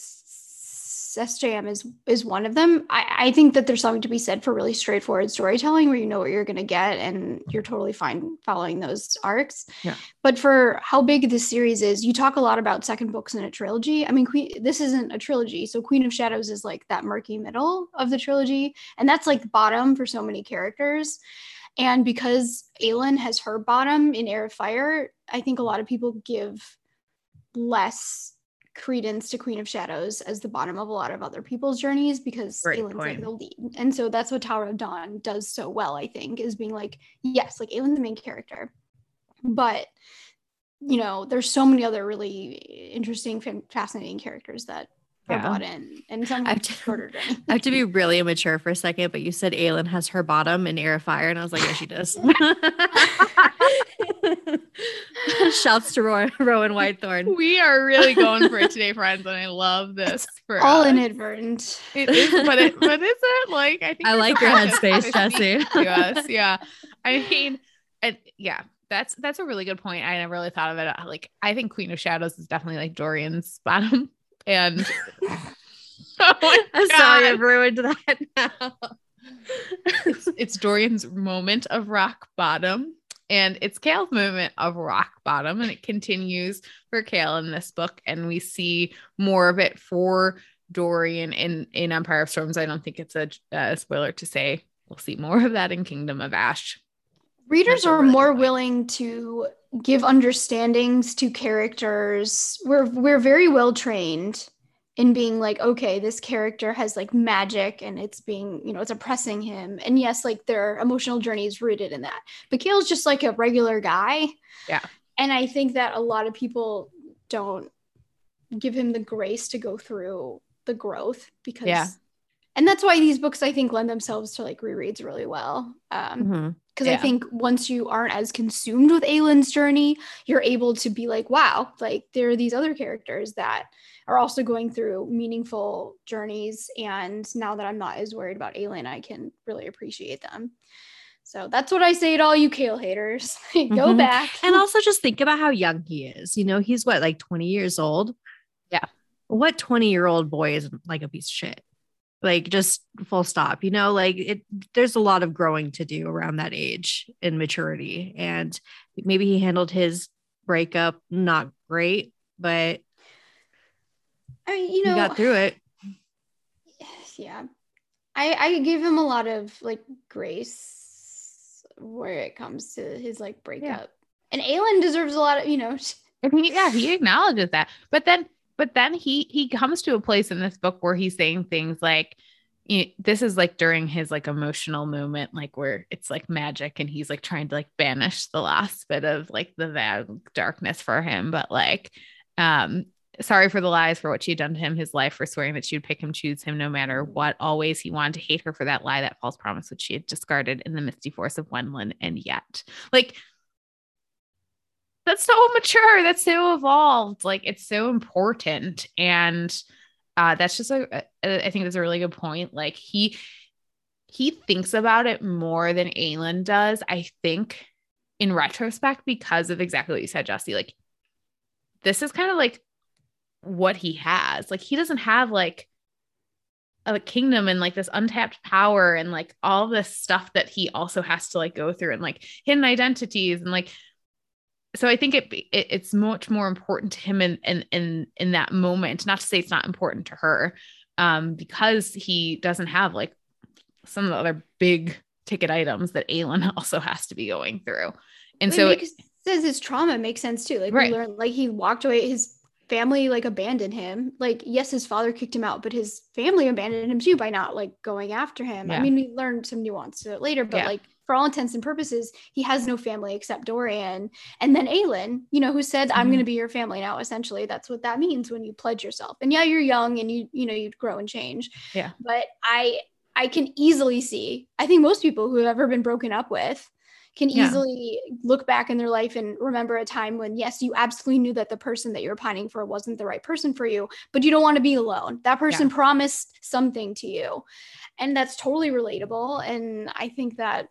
SJM is is one of them. I, I think that there's something to be said for really straightforward storytelling where you know what you're gonna get and you're totally fine following those arcs. Yeah. But for how big this series is, you talk a lot about second books in a trilogy. I mean, Queen this isn't a trilogy, so Queen of Shadows is like that murky middle of the trilogy, and that's like the bottom for so many characters. And because Aelin has her bottom in Heir of Fire, I think a lot of people give less credence to Queen of Shadows as the bottom of a lot of other people's journeys because Aelin's like the lead. And so that's what Tower of Dawn does so well, I think, is being like, yes, like Aelin's the main character. But you know, there's so many other really interesting, fascinating characters that yeah. bought and some have to, shorter. I have to be really immature for a second, but you said Aelin has her bottom in Heir of Fire, and I was like, yeah, she does. Shouts to Rowan, Rowan Whitethorn. We are really going for it today, friends, and I love this. For all us. inadvertent. It is, but it, but is it like I think I like your headspace, Jesse. to us, yeah. I mean, and yeah, that's that's a really good point. I never really thought of it. Uh, like, I think Queen of Shadows is definitely like Dorian's bottom, and oh I'm sorry, I've ruined that now. it's, it's Dorian's moment of rock bottom and it's Chaol's moment of rock bottom, and it continues for Chaol in this book, and we see more of it for Dorian in in Empire of Storms. I don't think it's a, a spoiler to say we'll see more of that in Kingdom of Ash. Readers are more willing to give understandings to characters. We're we're very well trained in being like okay this character has like magic and it's being you know it's oppressing him. And yes like their emotional journey is rooted in that. But Chaol's just like a regular guy. Yeah. And i think that a lot of people don't give him the grace to go through the growth because yeah and that's why these books i think lend themselves to like rereads really well um mm-hmm because yeah. I think once you aren't as consumed with Aelin's journey, you're able to be like, wow, like there are these other characters that are also going through meaningful journeys. And now that I'm not as worried about Aelin, I can really appreciate them. So that's what I say to all you Chaol haters. Go mm-hmm. back. And also just think about how young he is. You know, he's what, like 20 years old? Yeah. What 20 year old boy isn't like a piece of shit? Like just full stop, you know, like it there's a lot of growing to do around that age in maturity. And maybe he handled his breakup not great, but I mean, you know, got through it. Yeah. I I give him a lot of like grace where it comes to his like breakup. Yeah. And Aelin deserves a lot of, you know. and he, yeah, he acknowledges that. But then but then he he comes to a place in this book where he's saying things like you know, this is like during his like emotional moment like where it's like magic and he's like trying to like banish the last bit of like the vague darkness for him. But like um sorry for the lies for what she had done to him. His life for swearing that she would pick him choose him no matter what. Always he wanted to hate her for that lie that false promise which she had discarded in the misty force of wendlyn and yet like that's so mature. That's so evolved. Like it's so important. And uh that's just a i think that's a really good point. Like he he thinks about it more than Aelin does i think in retrospect because of exactly what you said Jesse. Like this is kind of like what he has. Like he doesn't have like a kingdom and like this untapped power and like all this stuff that he also has to like go through and like hidden identities and like so I think it, it, it's much more important to him in in in in that moment. Not to say it's not important to her, um, because he doesn't have like some of the other big ticket items that Aelin also has to be going through. And it so makes, it says his trauma makes sense too. Like right. we learned, like he walked away, his family like abandoned him. Like yes, his father kicked him out, but his family abandoned him too by not like going after him. Yeah. I mean, we learned some nuance to it later, but yeah. like for all intents and purposes, he has no family except Dorian. And then Aelin, you know, who said, mm-hmm. I'm going to be your family now. Essentially, that's what that means when you pledge yourself. And yeah, you're young and you, you know, you grow and change. Yeah. But I, I can easily see, I think most people who have ever been broken up with can easily yeah. look back in their life and remember a time when, yes, you absolutely knew that the person that you're pining for wasn't the right person for you, but you don't want to be alone. That person yeah. promised something to you. And that's totally relatable. And I think that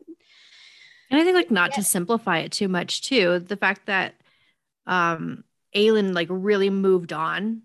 and I think like not yeah. to simplify it too much too, the fact that um Aelin like really moved on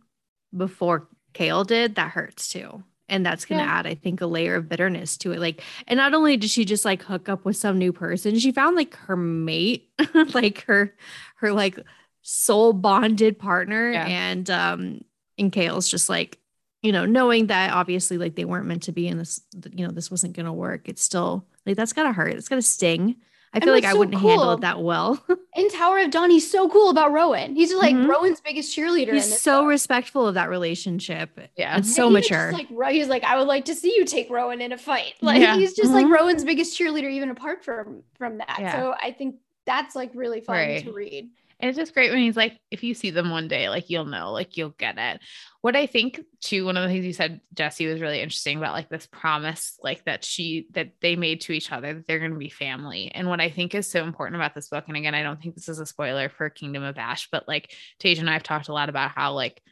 before Chaol did, that hurts too. And that's gonna yeah. add, I think, a layer of bitterness to it. Like, and not only did she just like hook up with some new person, she found like her mate, like her her like soul bonded partner. Yeah. And um and Chaol's just like, you know, knowing that obviously like they weren't meant to be in this, you know, this wasn't gonna work. It's still like that's gotta hurt. It's gotta sting. I feel like I wouldn't cool. handle it that well. in Tower of Dawn, he's so cool about Rowan. He's like mm-hmm. Rowan's biggest cheerleader. He's so book. respectful of that relationship. Yeah. And so and mature. Like he's like, I would like to see you take Rowan in a fight. Like yeah. he's just mm-hmm. like Rowan's biggest cheerleader, even apart from from that. Yeah. So I think that's like really fun right. to read. And it's just great when he's like, if you see them one day, like you'll know, like you'll get it. What I think too, one of the things you said, Jesse, was really interesting about like this promise, like that she that they made to each other that they're going to be family. And what I think is so important about this book, and again, I don't think this is a spoiler for Kingdom of Ash, but like Tage and I have talked a lot about how like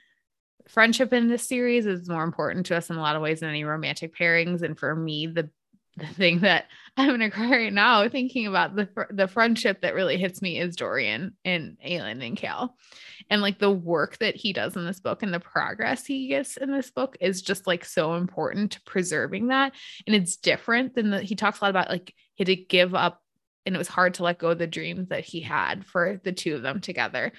friendship in this series is more important to us in a lot of ways than any romantic pairings. And for me, the the thing that I'm gonna cry right now thinking about the the friendship that really hits me is Dorian and Aelin and Chaol, and like the work that he does in this book and the progress he gets in this book is just like so important to preserving that, and it's different than the he talks a lot about like he had to give up, and it was hard to let go of the dreams that he had for the two of them together,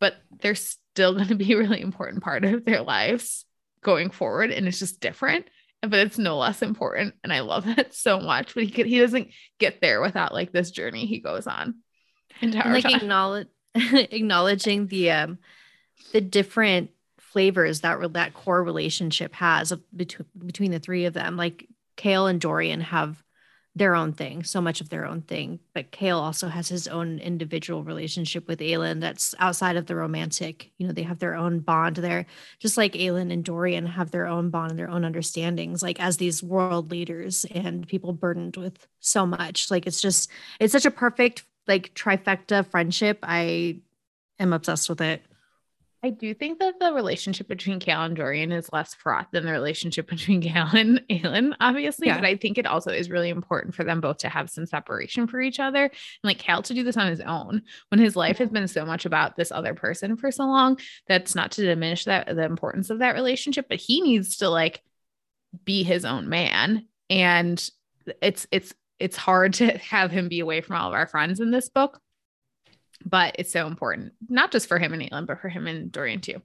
but they're still going to be a really important part of their lives going forward, and it's just different but it's no less important and i love that so much but he could, he doesn't get there without like this journey he goes on and like acknowledge acknowledging the um the different flavors that that core relationship has between between the three of them. Like Chaol and Dorian have their own thing, so much of their own thing. But Chaol also has his own individual relationship with Aelin that's outside of the romantic. You know, they have their own bond there, just like Aelin and Dorian have their own bond and their own understandings, like as these world leaders and people burdened with so much. Like it's just, it's such a perfect like trifecta friendship. I am obsessed with it. I do think that the relationship between Chaol and Dorian is less fraught than the relationship between Chaol and Aelin, obviously. Yeah. But I think it also is really important for them both to have some separation for each other. And like Chaol to do this on his own when his life has mm-hmm. been so much about this other person for so long. That's not to diminish that the importance of that relationship, but he needs to like be his own man. And it's it's it's hard to have him be away from all of our friends in this book but it's so important, not just for him and Aelin, but for him and Dorian too.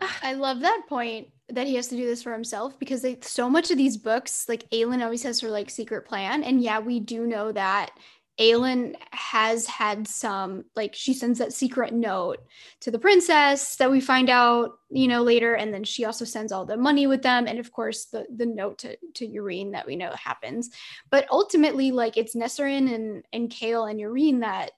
I love that point that he has to do this for himself because they, so much of these books, like Aelin always has her like secret plan. And yeah, we do know that Aelin has had some, like she sends that secret note to the princess that we find out, you know, later. And then she also sends all the money with them. And of course the, the note to, to Yrene that we know happens. But ultimately, like it's Nesryn and, and Chaol and Yrene that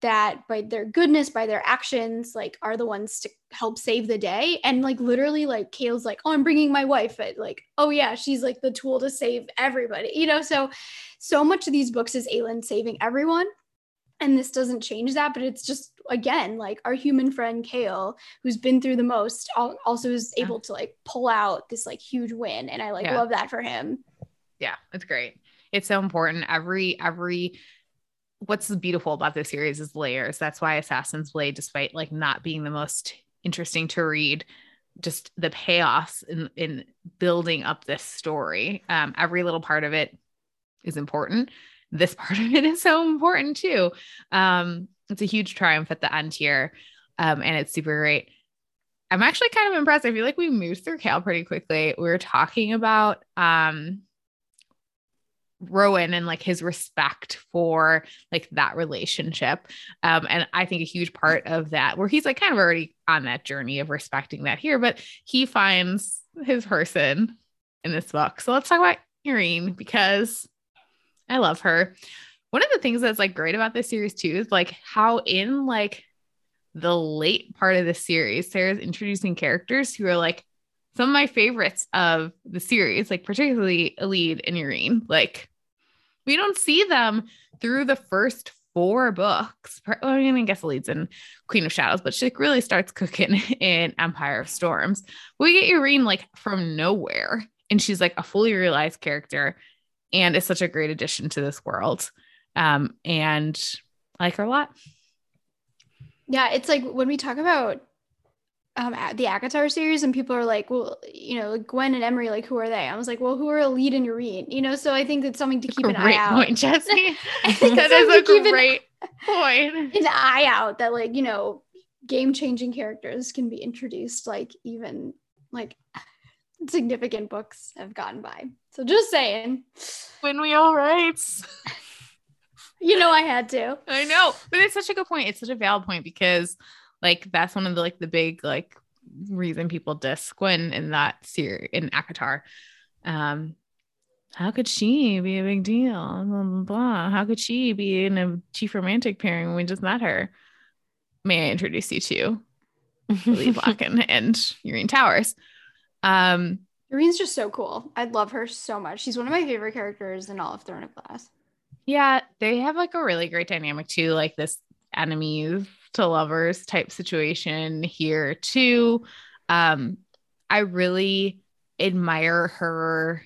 that by their goodness by their actions like are the ones to help save the day. And like literally like Chaol's like oh I'm bringing my wife. But like oh yeah she's like the tool to save everybody you know? So so much of these books is Aelin saving everyone. And this doesn't change that but it's just again like our human friend Chaol, who's been through the most also is yeah. able to like pull out this like huge win. And I like yeah. love that for him. Yeah it's great. It's so important. Every every what's beautiful about this series is layers. That's why Assassin's Blade, despite like not being the most interesting to read, just the payoffs in, in building up this story. Um, every little part of it is important. This part of it is so important too. Um, it's a huge triumph at the end here. Um, and it's super great. I'm actually kind of impressed. I feel like we moved through Chaol pretty quickly. We were talking about um Rowan and like his respect for like that relationship. Um, and I think a huge part of that, where he's like kind of already on that journey of respecting that here, but he finds his person in this book. So let's talk about Yrene because I love her. One of the things that's like great about this series too is like how in like the late part of the series, Sarah's introducing characters who are like some of my favorites of the series, like particularly Elide and Yrene. Like we don't see them through the first four books. I mean, I guess Elide's in Queen of Shadows, but she really starts cooking in Empire of Storms. We get Yrene like from nowhere, and she's like a fully realized character, and is such a great addition to this world. Um, and I like her a lot. Yeah, it's like when we talk about um, the ACOTAR series, and people are like, well, you know, like Gwyn and Emerie, like, who are they? I was like, well, who are Elide and Yrene? You know, so I think that's something to keep an eye out. Point, Jesse. that is a great an, point. An eye out that, like, you know, game changing characters can be introduced, like, even like significant books have gotten by. So just saying. When we all write. you know, I had to. I know, but it's such a good point. It's such a valid point because like that's one of the like the big like reason people diss Gwyn in that series in ACOTAR. Um, how could she be a big deal? Blah, blah, blah. How could she be in a chief romantic pairing when we just met her? May I introduce you to Lee Blacken and Yrene Towers? Um, Yrene's just so cool. I love her so much. She's one of my favorite characters in all of Throne of Glass. Yeah, they have like a really great dynamic too. Like this enemies to lovers type situation here too. Um, I really admire her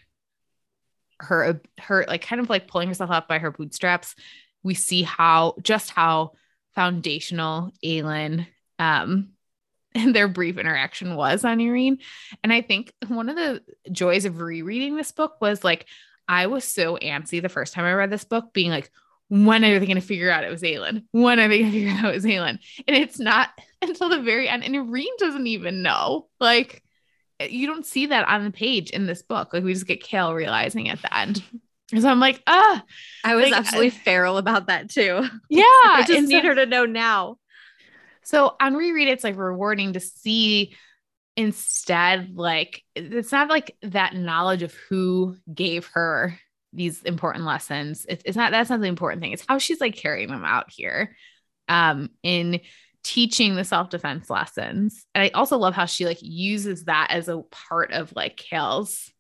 her her like kind of like pulling herself up by her bootstraps. We see how just how foundational Aelin um and their brief interaction was on Yrene. And I think one of the joys of rereading this book was like I was so antsy the first time I read this book, being like, when are they going to figure out it was Aelin? When are they going to figure out it was Aelin? And it's not until the very end. And Yrene doesn't even know. Like, you don't see that on the page in this book. Like, we just get Chaol realizing at the end. So I'm like, ah, I was like, absolutely feral about that too. Yeah. I just need so, her to know now. So on reread, it's like rewarding to see instead, like, it's not like that knowledge of who gave her these important lessons. It's, it's not that's not the important thing. It's how she's like carrying them out here um, in teaching the self-defense lessons. And I also love how she like uses that as a part of like Chaol's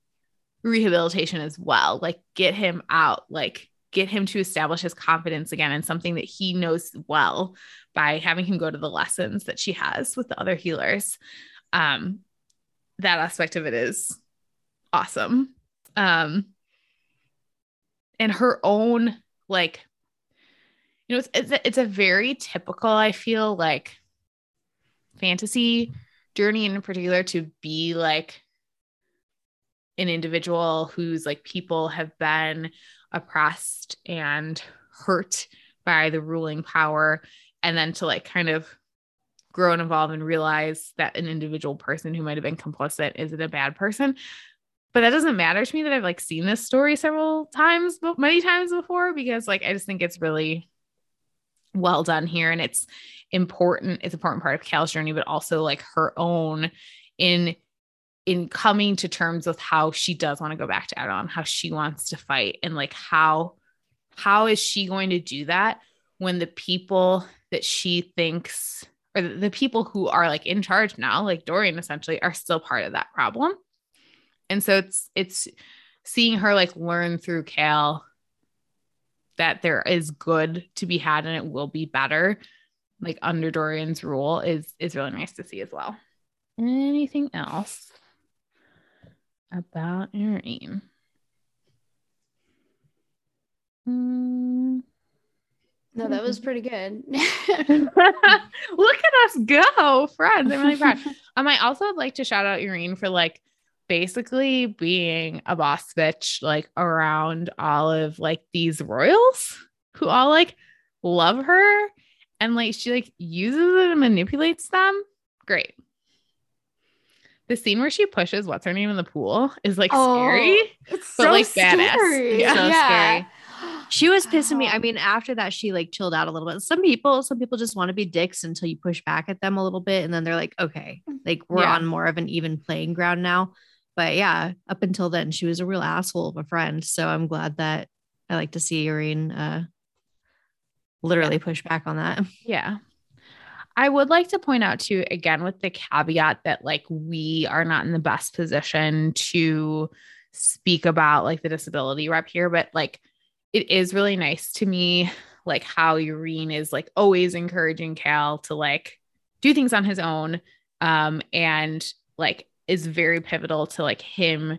rehabilitation as well. Like get him out, like get him to establish his confidence again in something that he knows well by having him go to the lessons that she has with the other healers. Um, that aspect of it is awesome. Um, and her own like, you know, it's it's a, it's a very typical. I feel like fantasy journey in particular to be like an individual whose like people have been oppressed and hurt by the ruling power and then to like kind of grow and evolve and realize that an individual person who might have been complicit isn't a bad person but that doesn't matter to me that i've like seen this story several times many times before because like i just think it's really well done here and it's important it's an important part of Chaol's journey but also like her own in in coming to terms with how she does want to go back to Adon, how she wants to fight, and like how how is she going to do that when the people that she thinks or the people who are like in charge now, like Dorian essentially, are still part of that problem. And so it's it's seeing her like learn through Chaol that there is good to be had and it will be better, like under Dorian's rule, is is really nice to see as well. Anything else? about Yrene. Mm. No, that was pretty good. Look at us go, friends. I'm really proud. um, I also would like to shout out Yrene for like basically being a boss bitch, like around all of like these royals who all like love her and like she like uses it and manipulates them. Great the scene where she pushes what's her name in the pool is like oh, scary. It's but so like scary. badass. Yeah. So yeah. scary. She was pissing me. I oh. mean, after that, she like chilled out a little bit. Some people, some people just want to be dicks until you push back at them a little bit, and then they're like, okay, like we're yeah. on more of an even playing ground now. But yeah, up until then, she was a real asshole of a friend. So I'm glad that I like to see Yrene uh, literally yeah. push back on that. Yeah. I would like to point out too, again, with the caveat that like we are not in the best position to speak about like the disability rep here, but like it is really nice to me, like how Yrene is like always encouraging Chaol to like do things on his own. Um, and like is very pivotal to like him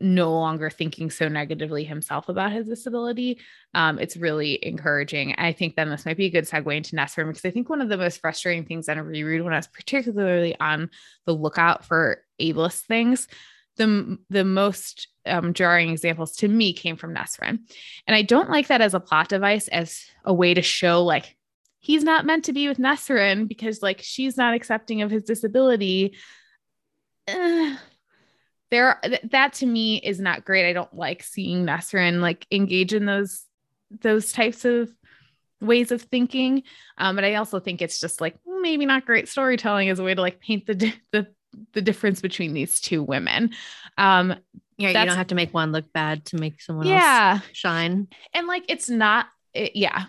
no longer thinking so negatively himself about his disability. Um, it's really encouraging. I think then this might be a good segue into Nesryn because I think one of the most frustrating things on a reread when I was particularly on the lookout for ableist things, the, the most um, jarring examples to me came from Nesryn. And I don't like that as a plot device, as a way to show like he's not meant to be with Nesryn because like she's not accepting of his disability. Uh, there that to me is not great. I don't like seeing Nesryn like engage in those those types of ways of thinking. Um, but I also think it's just like maybe not great storytelling as a way to like paint the the the difference between these two women. Um, yeah, you don't have to make one look bad to make someone yeah. else shine. And like it's not, it, yeah.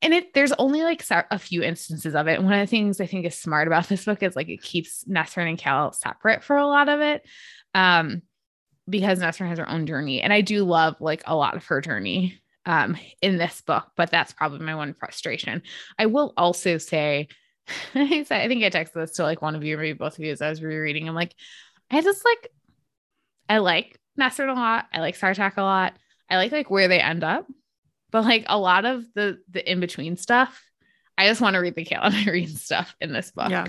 And it there's only like a few instances of it. And one of the things I think is smart about this book is like it keeps Nesryn and Chaol separate for a lot of it. Um, because Nesryn has her own journey. And I do love like a lot of her journey um in this book, but that's probably my one frustration. I will also say, I think I texted this to like one of you, maybe both of you as I was rereading. I'm like, I just like I like Nesryn a lot. I like Sartaq a lot. I like like where they end up. But like a lot of the the in between stuff, I just want to read the Kaelin Yrene stuff in this book. Yeah.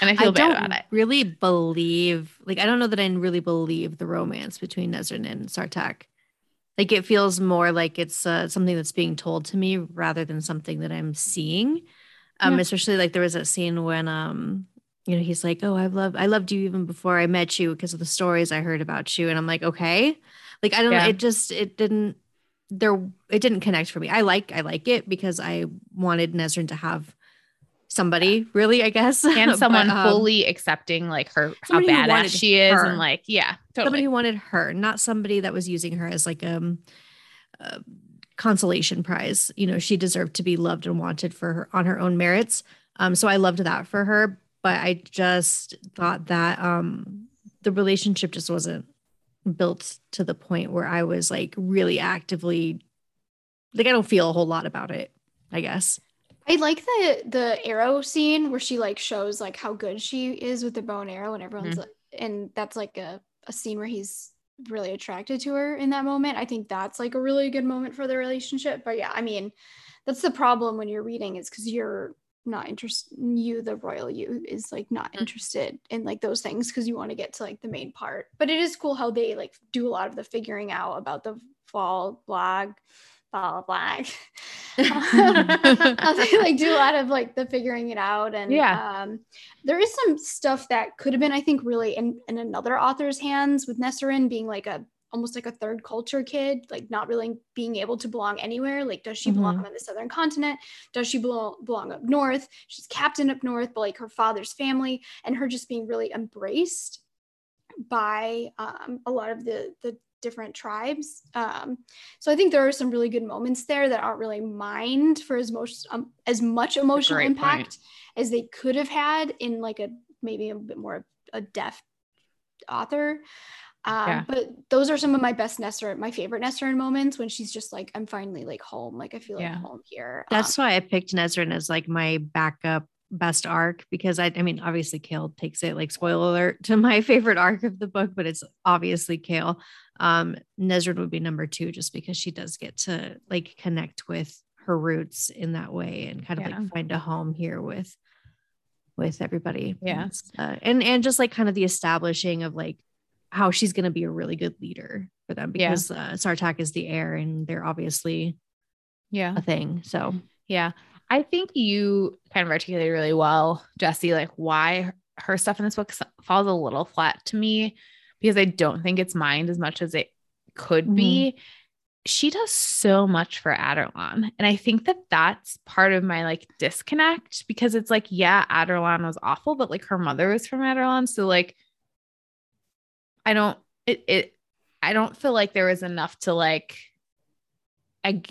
And I feel I bad about it. Really believe, like, I don't know that I really believe the romance between Nesryn and Sartaq. Like, it feels more like it's uh, something that's being told to me rather than something that I'm seeing. Um, yeah. especially like there was that scene when um, you know, he's like, "Oh, I've loved, I loved you even before I met you because of the stories I heard about you," and I'm like, "Okay." Like, I don't yeah. know. It just, it didn't there it didn't connect for me. I like I like it because I wanted Nesryn to have somebody really, I guess. And someone but, um, fully accepting like her how badass she is her. and like, yeah, totally. Somebody who wanted her, not somebody that was using her as like um, a consolation prize. You know, she deserved to be loved and wanted for her on her own merits. Um, so I loved that for her, but I just thought that um the relationship just wasn't built to the point where I was like really actively like I don't feel a whole lot about it, I guess. I like the the arrow scene where she like shows like how good she is with the bow and arrow and everyone's mm-hmm. like, and that's like a, a scene where he's really attracted to her in that moment. I think that's like a really good moment for the relationship. But yeah, I mean, that's the problem when you're reading is because you're not interested you the royal you is like not mm. interested in like those things because you want to get to like the main part. But it is cool how they like do a lot of the figuring out about the fall blog fall blog how they like do a lot of like the figuring it out and yeah. um there is some stuff that could have been i think really in in another author's hands with Nesryn being like a almost like a third culture kid, like not really being able to belong anywhere. Like, does she mm-hmm. belong on the southern continent? Does she belong belong up north? She's captain up north, but like her father's family, and her just being really embraced by um, a lot of the the different tribes. Um, so I think there are some really good moments there that aren't really mined for as most um, as much emotional impact point. as they could have had in like a maybe a bit more a deaf author. Um, yeah. But those are some of my best Nesryn, my favorite Nesryn moments when she's just like, I'm finally like home. Like I feel yeah. like home here. That's um, why I picked Nesryn as like my backup best arc because I, I mean, obviously Chaol takes it like spoiler alert to my favorite arc of the book, but it's obviously Chaol. Um, Nesryn would be number two just because she does get to like connect with her roots in that way and kind of yeah. like find a home here with with everybody. Yeah. Uh, and and just like kind of the establishing of like how she's going to be a really good leader for them because yeah. uh, Sartaq is the heir and they're obviously yeah a thing. So yeah, I think you kind of articulated really well, Jesse, like why her stuff in this book falls a little flat to me because I don't think it's mined as much as it could mm-hmm. be. She does so much for Adarlan. And I think that that's part of my like disconnect because it's like, yeah, Adarlan was awful, but like her mother was from Adarlan. So like I don't it it I don't feel like there was enough to like I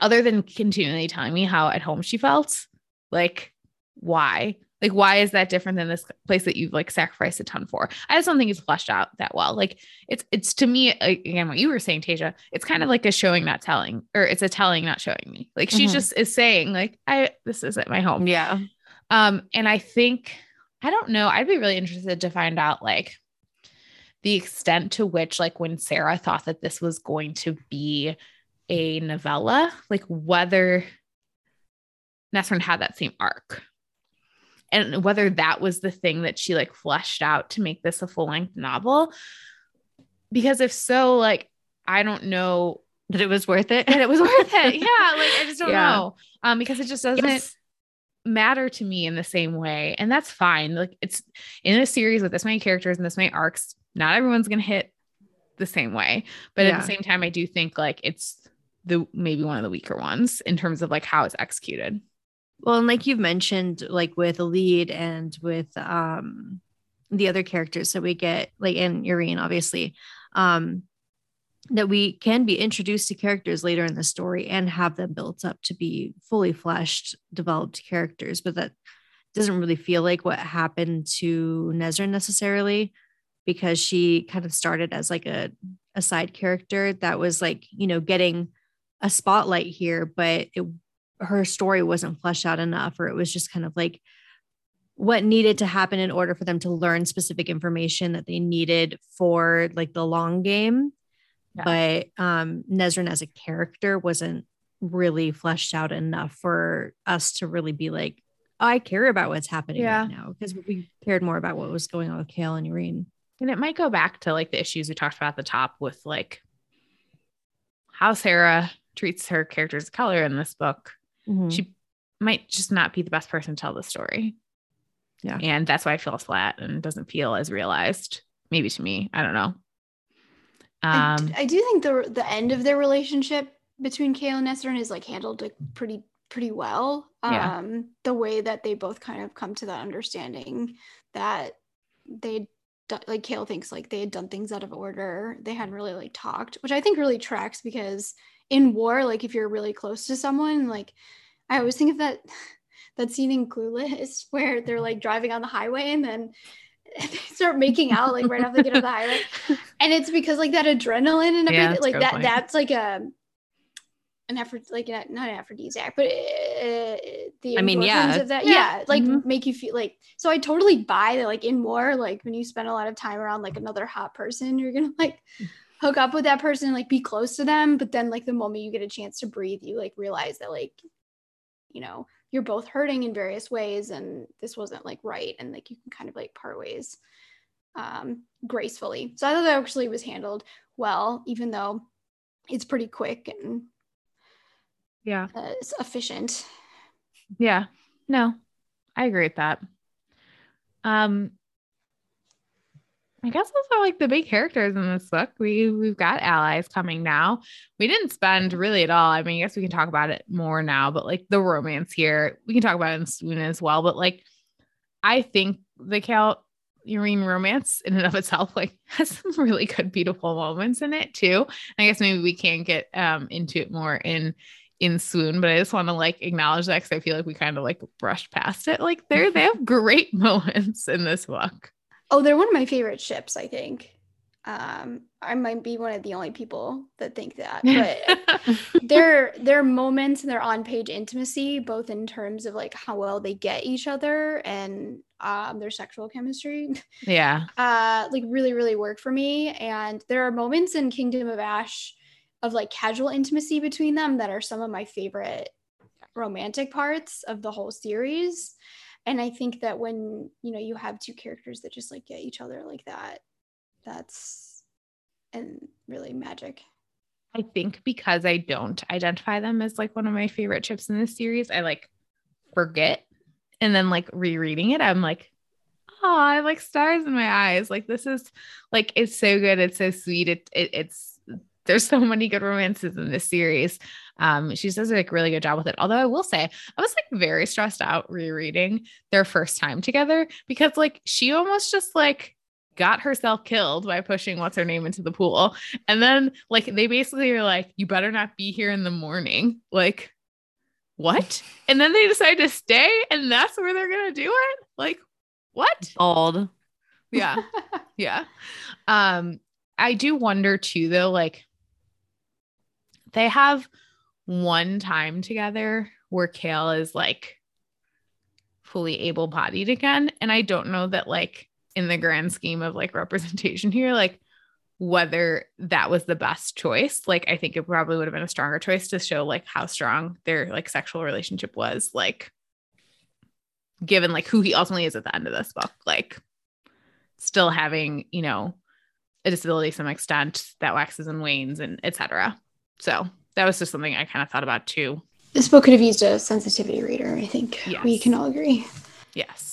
other than continually telling me how at home she felt. Like why? Like why is that different than this place that you've like sacrificed a ton for? I just don't think it's fleshed out that well. Like it's it's to me again what you were saying, Tasia. It's kind of like a showing, not telling, or it's a telling, not showing me. Like she mm-hmm. just is saying like I this isn't my home. Yeah. Um, and I think I don't know. I'd be really interested to find out like the extent to which like when Sarah thought that this was going to be a novella, like whether Nesryn had that same arc. And whether that was the thing that she like fleshed out to make this a full length novel. Because if so, like, I don't know that it was worth it. And it was worth it. Yeah. Like, I just don't yeah. know. Um, because it just doesn't yes. matter to me in the same way. And that's fine. Like, it's in a series with this many characters and this many arcs not everyone's going to hit the same way. But yeah. at the same time, I do think like it's the maybe one of the weaker ones in terms of like how it's executed. Well, and like you've mentioned, like with lead and with um the other characters that we get, like in Yrene, obviously, um, that we can be introduced to characters later in the story and have them built up to be fully fleshed, developed characters, but that doesn't really feel like what happened to Nesryn necessarily because she kind of started as like a, a side character that was like, you know, getting a spotlight here, but it, her story wasn't fleshed out enough, or it was just kind of like what needed to happen in order for them to learn specific information that they needed for like the long game. Yeah. But um, Nesryn as a character wasn't really fleshed out enough for us to really be like, oh, I care about what's happening yeah. right now because we cared more about what was going on with Kale and Yrene. And it might go back to like the issues we talked about at the top with like how Sarah treats her characters of color in this book. Mm-hmm. She might just not be the best person to tell the story. Yeah. And that's why it feels flat and doesn't feel as realized. Maybe to me. I don't know. Um, I, I, do think the the end of their relationship between Chaol and Nesryn is like handled like pretty pretty well. Yeah. Um, the way that they both kind of come to that understanding that they like Chaol thinks like they had done things out of order. They hadn't mm. really like talked, which I think really tracks because in war, like if you're really close to someone, like I always think of that that scene in Clueless where they're like driving on the highway and then they start making out like right after they get off the highway. and it's because like that adrenaline and everything a like that point. that's like a an effort like not not an aphrodisiac but uh, the I mean, yeah. of that Yeah. yeah, like Mhm. make you feel like so i totally buy that like in war like when you spend a lot of time around like another hot person you're gonna like hook up with that person and like be close to them but then like the moment you get a chance to breathe you like realize that like you know you're both hurting in various ways and this wasn't like right and like you can kind of like part ways um gracefully so i thought that actually was handled well even though it's pretty quick and Yeah. uh, it's efficient Yeah. No, I agree with that. Um, I guess those are like the big characters in this book. We we've got allies coming now. We didn't spend really at all. I mean, I guess we can talk about it more now, but like the romance here, we can talk about it soon as well. But like, I think the Chaol Yrene romance in and of itself like has some really good, beautiful moments in it too. I guess maybe we can't get um into it more in in swoon but i just want to like acknowledge that because i feel like we kind of like brushed past it. Like they're they have great moments in this book. Oh they're one of my favorite ships i think. Um i might be one of the only people that think that but their their moments and their on-page intimacy both in terms of like how well they get each other and um their sexual chemistry yeah. uh like really really work for me. And there are moments in kingdom of ash of like casual intimacy between them that are some of my favorite romantic parts of the whole series. And i think that when you know you have two characters that just like get each other like that that's and really magic. I think because i don't identify them as like one of my favorite chips in this series i like forget. And then like rereading it i'm like oh i have like stars in my eyes. Like this is like it's so good. It's so sweet. It, it it's there's so many good romances in this series. Um she does a like really good job with it. Although i will say i was like very stressed out rereading their first time together because like she almost just like got herself killed by pushing what's her name into the pool. And then like they basically are like you better not be here in the morning. Like what? And then they decide to stay and that's where they're gonna do it? Like what? Old. yeah. Yeah. Um i do wonder too though like they have one time together where Chaol is like fully able-bodied again. And i don't know that like in the grand scheme of like representation here like whether that was the best choice. Like i think it probably would have been a stronger choice to show like how strong their like sexual relationship was like given like who he ultimately is at the end of this book. Like still having you know a disability to some extent that waxes and wanes and etc so that was just something i kind of thought about too this book could have used a sensitivity reader i think we can all agree yes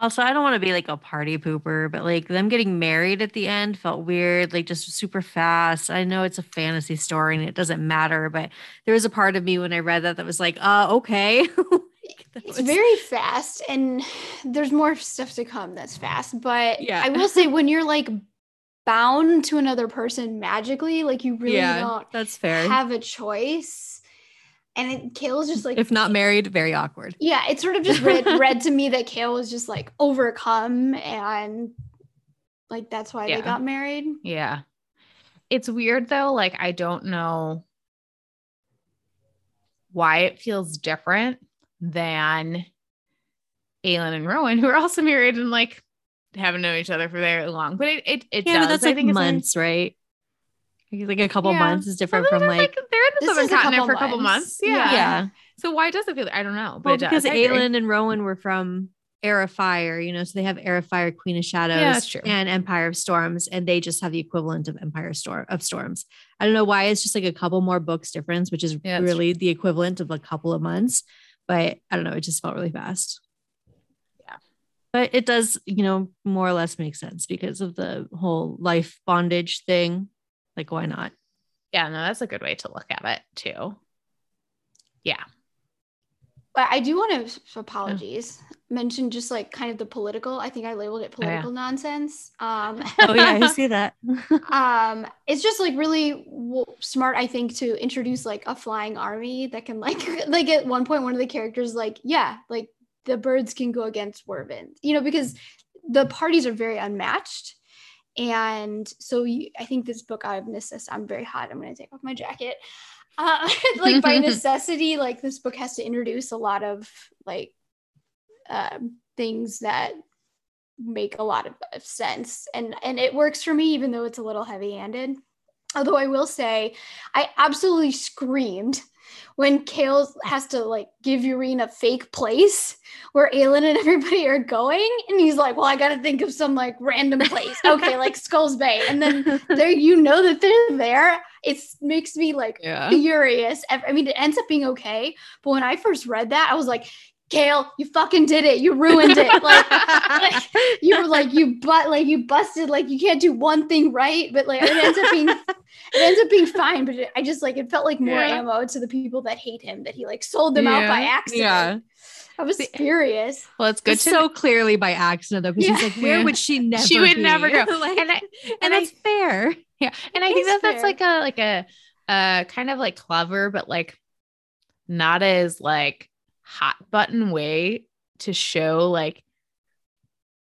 Also, I don't want to be like a party pooper, but like them getting married at the end felt weird, like just super fast. I know it's a fantasy story and it doesn't matter, but there was a part of me when I read that that was like, uh, okay. Like, it's was- very fast and there's more stuff to come that's fast but Yeah. i will say when you're like bound to another person magically like you really yeah, don't that's fair. have a choice and it Chaol's just like if not married, very awkward. yeah it sort of just read, read to me that Chaol was just like overcome and like that's why Yeah. they got married yeah it's weird though like i don't know why it feels different than Aelin and Rowan, who are also married and like haven't known each other for very long. But it it, it Yeah, does. that's I like think it's months, right? Like like a couple Yeah. months is different from they're, like, they're in the southern continent for a couple months. Yeah. yeah. So why does it feel? I don't know, but Well, it does. because. Aelin and Rowan were from Heir of Fire, you know, so they have Heir of Fire, Queen of Shadows, true. and Empire of Storms, and they just have the equivalent of Empire Storm of Storms. I don't know why it's just like a couple more books difference, which is Yeah, really the equivalent of a couple of months. But I don't know, it just felt really fast. Yeah. But it does, you know, more or less make sense because of the whole life bondage thing. Like, why not? yeah, no, that's a good way to look at it too. Yeah. But I do want to apologies. Mention just like kind of the political. I think I labeled it Oh, yeah. political nonsense. Um, Oh, yeah, I see that. um, it's just like really w- smart. I think to introduce like a flying army that can like like at one point one of the characters like yeah like the birds can go against wyvern, you know, because the parties are very unmatched. and so you, I think this book out of necessity, I'm very hot. I'm going to take off my jacket. Uh, like by necessity, like this book has to introduce a lot of like um, things that make a lot of, of sense, and and it works for me, even though it's a little heavy-handed. Although I will say, I absolutely screamed when Chaol has to like give Yrene a fake place where Aelin and everybody are going, and he's like, "Well, I got to think of some like random place." Okay, like Skulls Bay, and then there you know that they're there. It makes me like yeah. furious. I mean, it ends up being okay, but when I first read that, I was like, Chaol, you fucking did it. You ruined it. Like, like you were like you but like you busted. Like you can't do one thing right, but like it ends up being it ends up being fine. But it, I just like it felt like more yeah. ammo to the people that hate him that he like sold them yeah. out by accident. Yeah. I was furious. Well, it's good it's to so clearly by accident though, because yeah. he's like, where would she never? She would be? never go. like, and I, and, and that's fair. Yeah, and I think that fair. that's like a like a uh kind of like clever, but like not as like hot button way to show like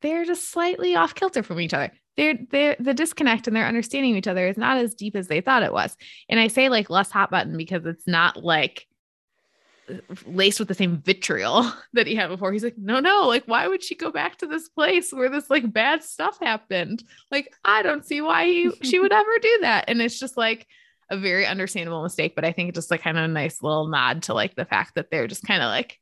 they're just slightly off kilter from each other. They're, they're the disconnect and their understanding of each other is not as deep as they thought it was. And I say like less hot button because it's not like laced with the same vitriol that he had before. He's like, no, no, like, why would she go back to this place where this like bad stuff happened? Like, I don't see why he, she would ever do that. And it's just like a very understandable mistake, but I think just like kind of a nice little nod to like the fact that they're just kind of like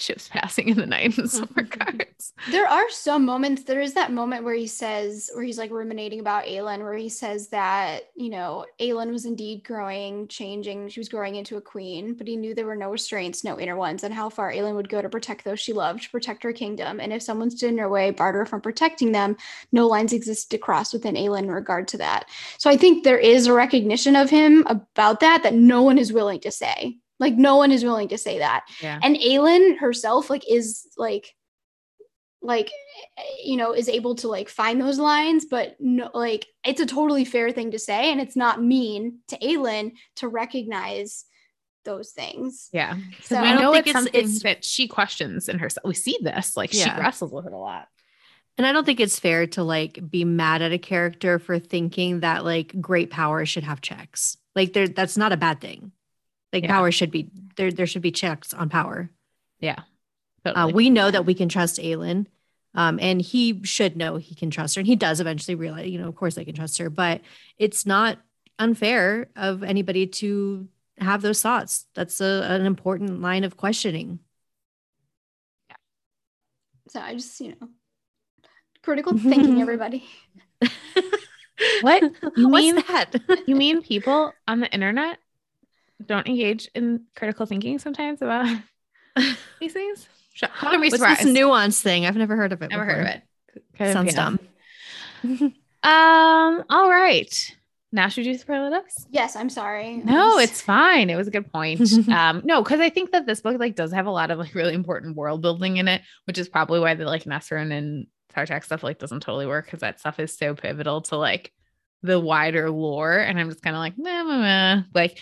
ships passing in the night in some regards. Mm-hmm. There are some moments. There is that moment where he says, where he's like ruminating about Aelin, where he says that, you know, Aelin was indeed growing, changing. She was growing into a queen, but he knew there were no restraints, no inner ones, and how far Aelin would go to protect those she loved, to protect her kingdom. And if someone stood in her way, barred her from protecting them, no lines existed to cross within Aelin in regard to that. So I think there is a recognition of him about that that no one is willing to say. Like no one is willing to say that. Yeah. And Aelin herself, like, is like, like, you know, is able to like find those lines, but no, like, it's a totally fair thing to say, and it's not mean to Aelin to recognize those things. Yeah. So I know it's, it's something it's, that she questions in herself. We see this, like, yeah. she wrestles with it a lot. And I don't think it's fair to like be mad at a character for thinking that like great power should have checks. Like there that's not a bad thing. Like yeah. power should be there. There should be checks on power. Yeah. Uh, totally. Uh, we know that we can trust Aelin. Um, and he should know he can trust her. And he does eventually realize, you know, of course I can trust her, but it's not unfair of anybody to have those thoughts. That's a, an important line of questioning. Yeah. So I just, you know, critical thinking, everybody. what? You mean that? you mean people on the internet don't engage in critical thinking sometimes about these things. How What's this nuance thing? I've never heard of it. Never before. heard of it. Kind Sounds dumb. um. All right. Now should we do spoiler lists? Yes, I'm sorry. No, it's fine. It was a good point. um, no, because I think that this book like does have a lot of like really important world building in it, which is probably why the like Nesryn and Sartaq stuff like doesn't totally work because that stuff is so pivotal to like the wider lore and i'm just kind of like nah, nah, nah. like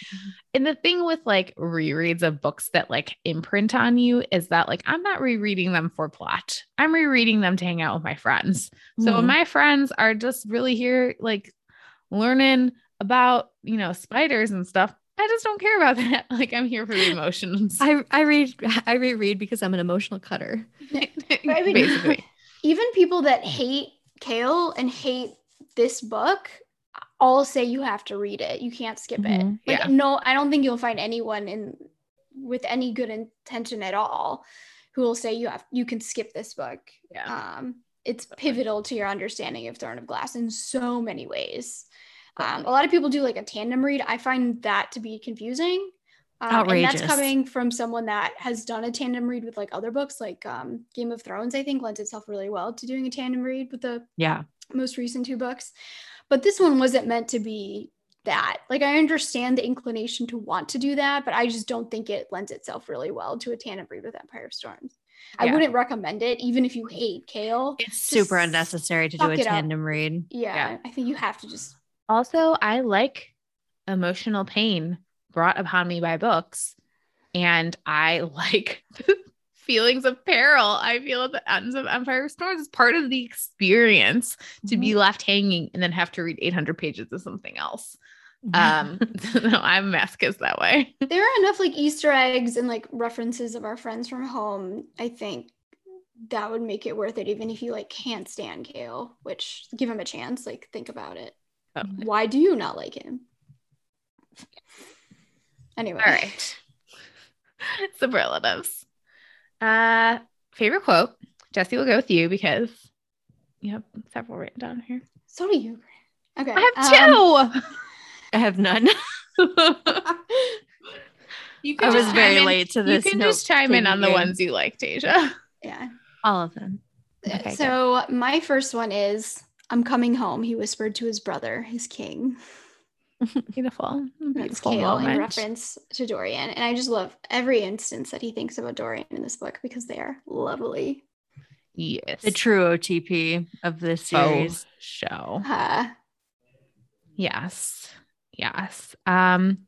and the thing with like rereads of books that like imprint on you is that like i'm not rereading them for plot i'm rereading them to hang out with my friends so mm-hmm. my friends are just really here like learning about you know spiders and stuff I just don't care about that. Like I'm here for the emotions. I I read I reread because I'm an emotional cutter. I mean, Basically. Even people that hate Chaol and hate this book all say you have to read it. You can't skip mm-hmm. it. Like yeah. no, I don't think you'll find anyone in with any good intention at all who will say you have you can skip this book. Yeah. Um it's pivotal to your understanding of Throne of Glass in so many ways. Um, a lot of people do like a tandem read. I find that to be confusing. Um. And that's coming from someone that has done a tandem read with like other books, like um, Game of Thrones. I think lends itself really well to doing a tandem read with the yeah most recent two books. But this one wasn't meant to be that. Like I understand the inclination to want to do that, but I just don't think it lends itself really well to a tandem read with Empire Storms. Yeah. I wouldn't recommend it, even if you hate Chaol. It's super unnecessary to do a tandem read. Yeah, yeah, I think you have to just. Also, I like emotional pain brought upon me by books, and I like feelings of peril I feel at the ends of Empire Storms is part of the experience to mm-hmm. be left hanging and then have to read 800 pages of something else. Um, no, I'm masochist that way. There are enough like Easter eggs and like references of our friends from home. I think that would make it worth it, even if you like can't stand Chaol. Which give him a chance. Like think about it. Oh. Why do you not like him? Anyway, all right. Superlatives. Uh, favorite quote. Jesse will go with you because you have several written down here. So do you. Okay. I have two. Um, I have none. you can I was very in, late to this. You can just chime in on the ones you like, Tasia. Yeah. All of them. Okay, so good. my first one is I'm coming home, he whispered to his brother, his king. Beautiful. Beautiful Chaol in reference to Dorian. And I just love every instance that he thinks about Dorian in this book because they are lovely. Yes. The true OTP of this series. Oh, show. Uh, yes. Yes. Um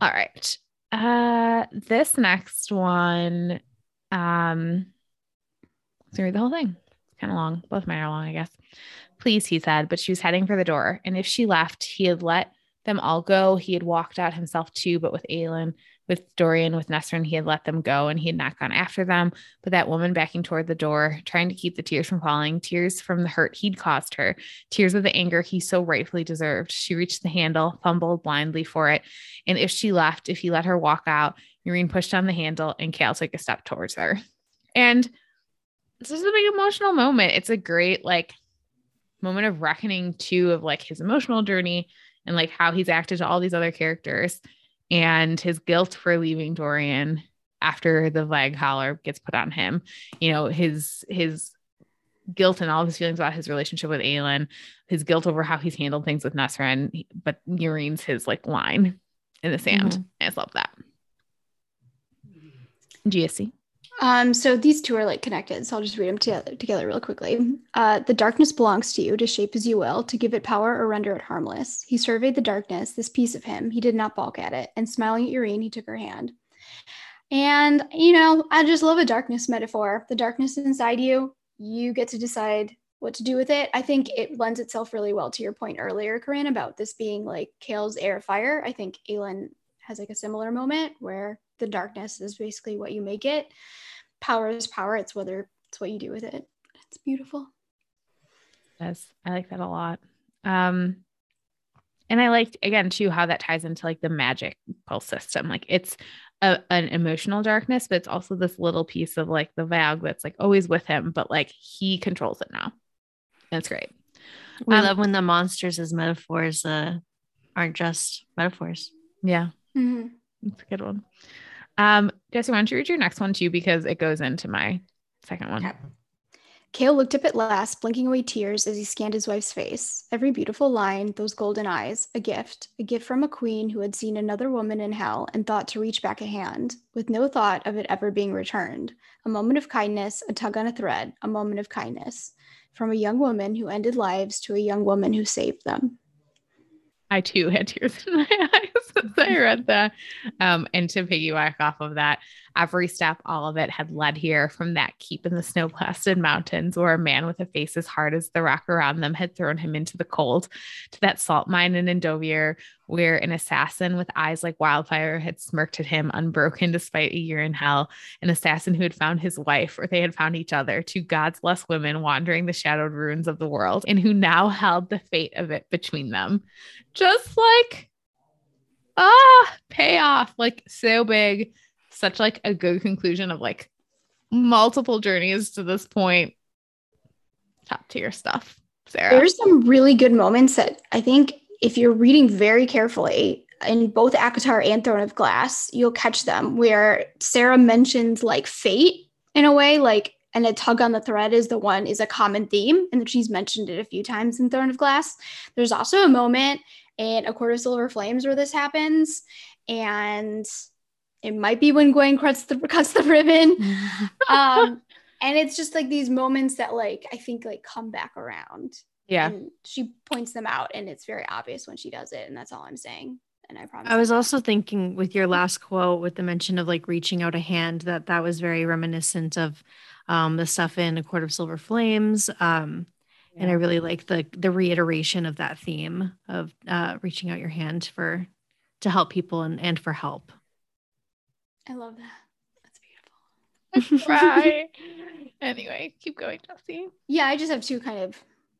all right. Uh this next one um let's read the whole thing. It's kind of long. Both mine are long, I guess. Please, he said, but she was heading for the door. And if she left, he had let them all go. He had walked out himself too, but with Aelin, with Dorian, with Nesryn, he had let them go and he had not gone after them. But that woman backing toward the door, trying to keep the tears from falling, tears from the hurt he'd caused her, tears of the anger he so rightfully deserved. She reached the handle, fumbled blindly for it. And if she left, if he let her walk out, Yrene pushed on the handle and Chaol took a step towards her. And this is a big emotional moment. It's a great, like, moment of reckoning too of like his emotional journey and like how he's acted to all these other characters and his guilt for leaving Dorian after the Valg collar gets put on him. You know, his his guilt and all of his feelings about his relationship with Aelin, his guilt over how he's handled things with Nesryn, but Yrene's his like line in the sand. Mm-hmm. I just love that. GSC. Um, so these two are like connected, so I'll just read them together, together real quickly. Uh, the darkness belongs to you to shape as you will, to give it power or render it harmless. He surveyed the darkness, this piece of him. He did not balk at it, and smiling at Yrene, he took her hand. And you know, I just love a darkness metaphor. The darkness inside you, you get to decide what to do with it. I think it lends itself really well to your point earlier, Corinne, about this being like Chaol's air fire. I think Aelin has like a similar moment where the darkness is basically what you make it power is power. It's whether it's what you do with it. It's beautiful. Yes, I like that a lot. Um, and I liked again too how that ties into like the magic pulse system. Like it's a, an emotional darkness, but it's also this little piece of like the Valg that's like always with him, but like he controls it now. That's great. We um, love when the monsters as metaphors uh, aren't just metaphors. Yeah, mm-hmm. that's a good one. Um, Jesse, why don't you read your next one too? Because it goes into my second one. Okay. Chaol looked up at last, blinking away tears as he scanned his wife's face. Every beautiful line, those golden eyes, a gift, a gift from a queen who had seen another woman in hell and thought to reach back a hand, with no thought of it ever being returned. A moment of kindness, a tug on a thread, a moment of kindness. From a young woman who ended lives to a young woman who saved them. I too had tears in my eyes as I read that. Um, and to piggyback off of that, every step, all of it had led here from that keep in the snow blasted mountains where a man with a face as hard as the rock around them had thrown him into the cold, to that salt mine in Endovier where an assassin with eyes like wildfire had smirked at him unbroken despite a year in hell, an assassin who had found his wife or they had found each other, two godless women wandering the shadowed ruins of the world, and who now held the fate of it between them. Just like ah, payoff, like so big, such like a good conclusion of like multiple journeys to this point. Top tier stuff. Sarah. There's some really good moments that I think if you're reading very carefully in both ACOTAR and Throne of Glass, you'll catch them where Sarah mentions like fate in a way, like, and a tug on the thread is the one is a common theme, and she's mentioned it a few times in Throne of Glass. There's also a moment in A Court of Silver Flames where this happens, and it might be when Gwyn cuts the cuts the ribbon. um, and it's just like these moments that like I think like come back around. Yeah. And she points them out and it's very obvious when she does it. And that's all I'm saying. and I promise. I was also thinking with your last quote, with the mention of like reaching out a hand, that that was very reminiscent of um, the stuff in A Court of Silver Flames. Um, yeah. And I really like the the reiteration of that theme of uh, reaching out your hand for to help people and, and for help. I love that. That's beautiful. Right. anyway, keep going, Jesse. Yeah, I just have two kind of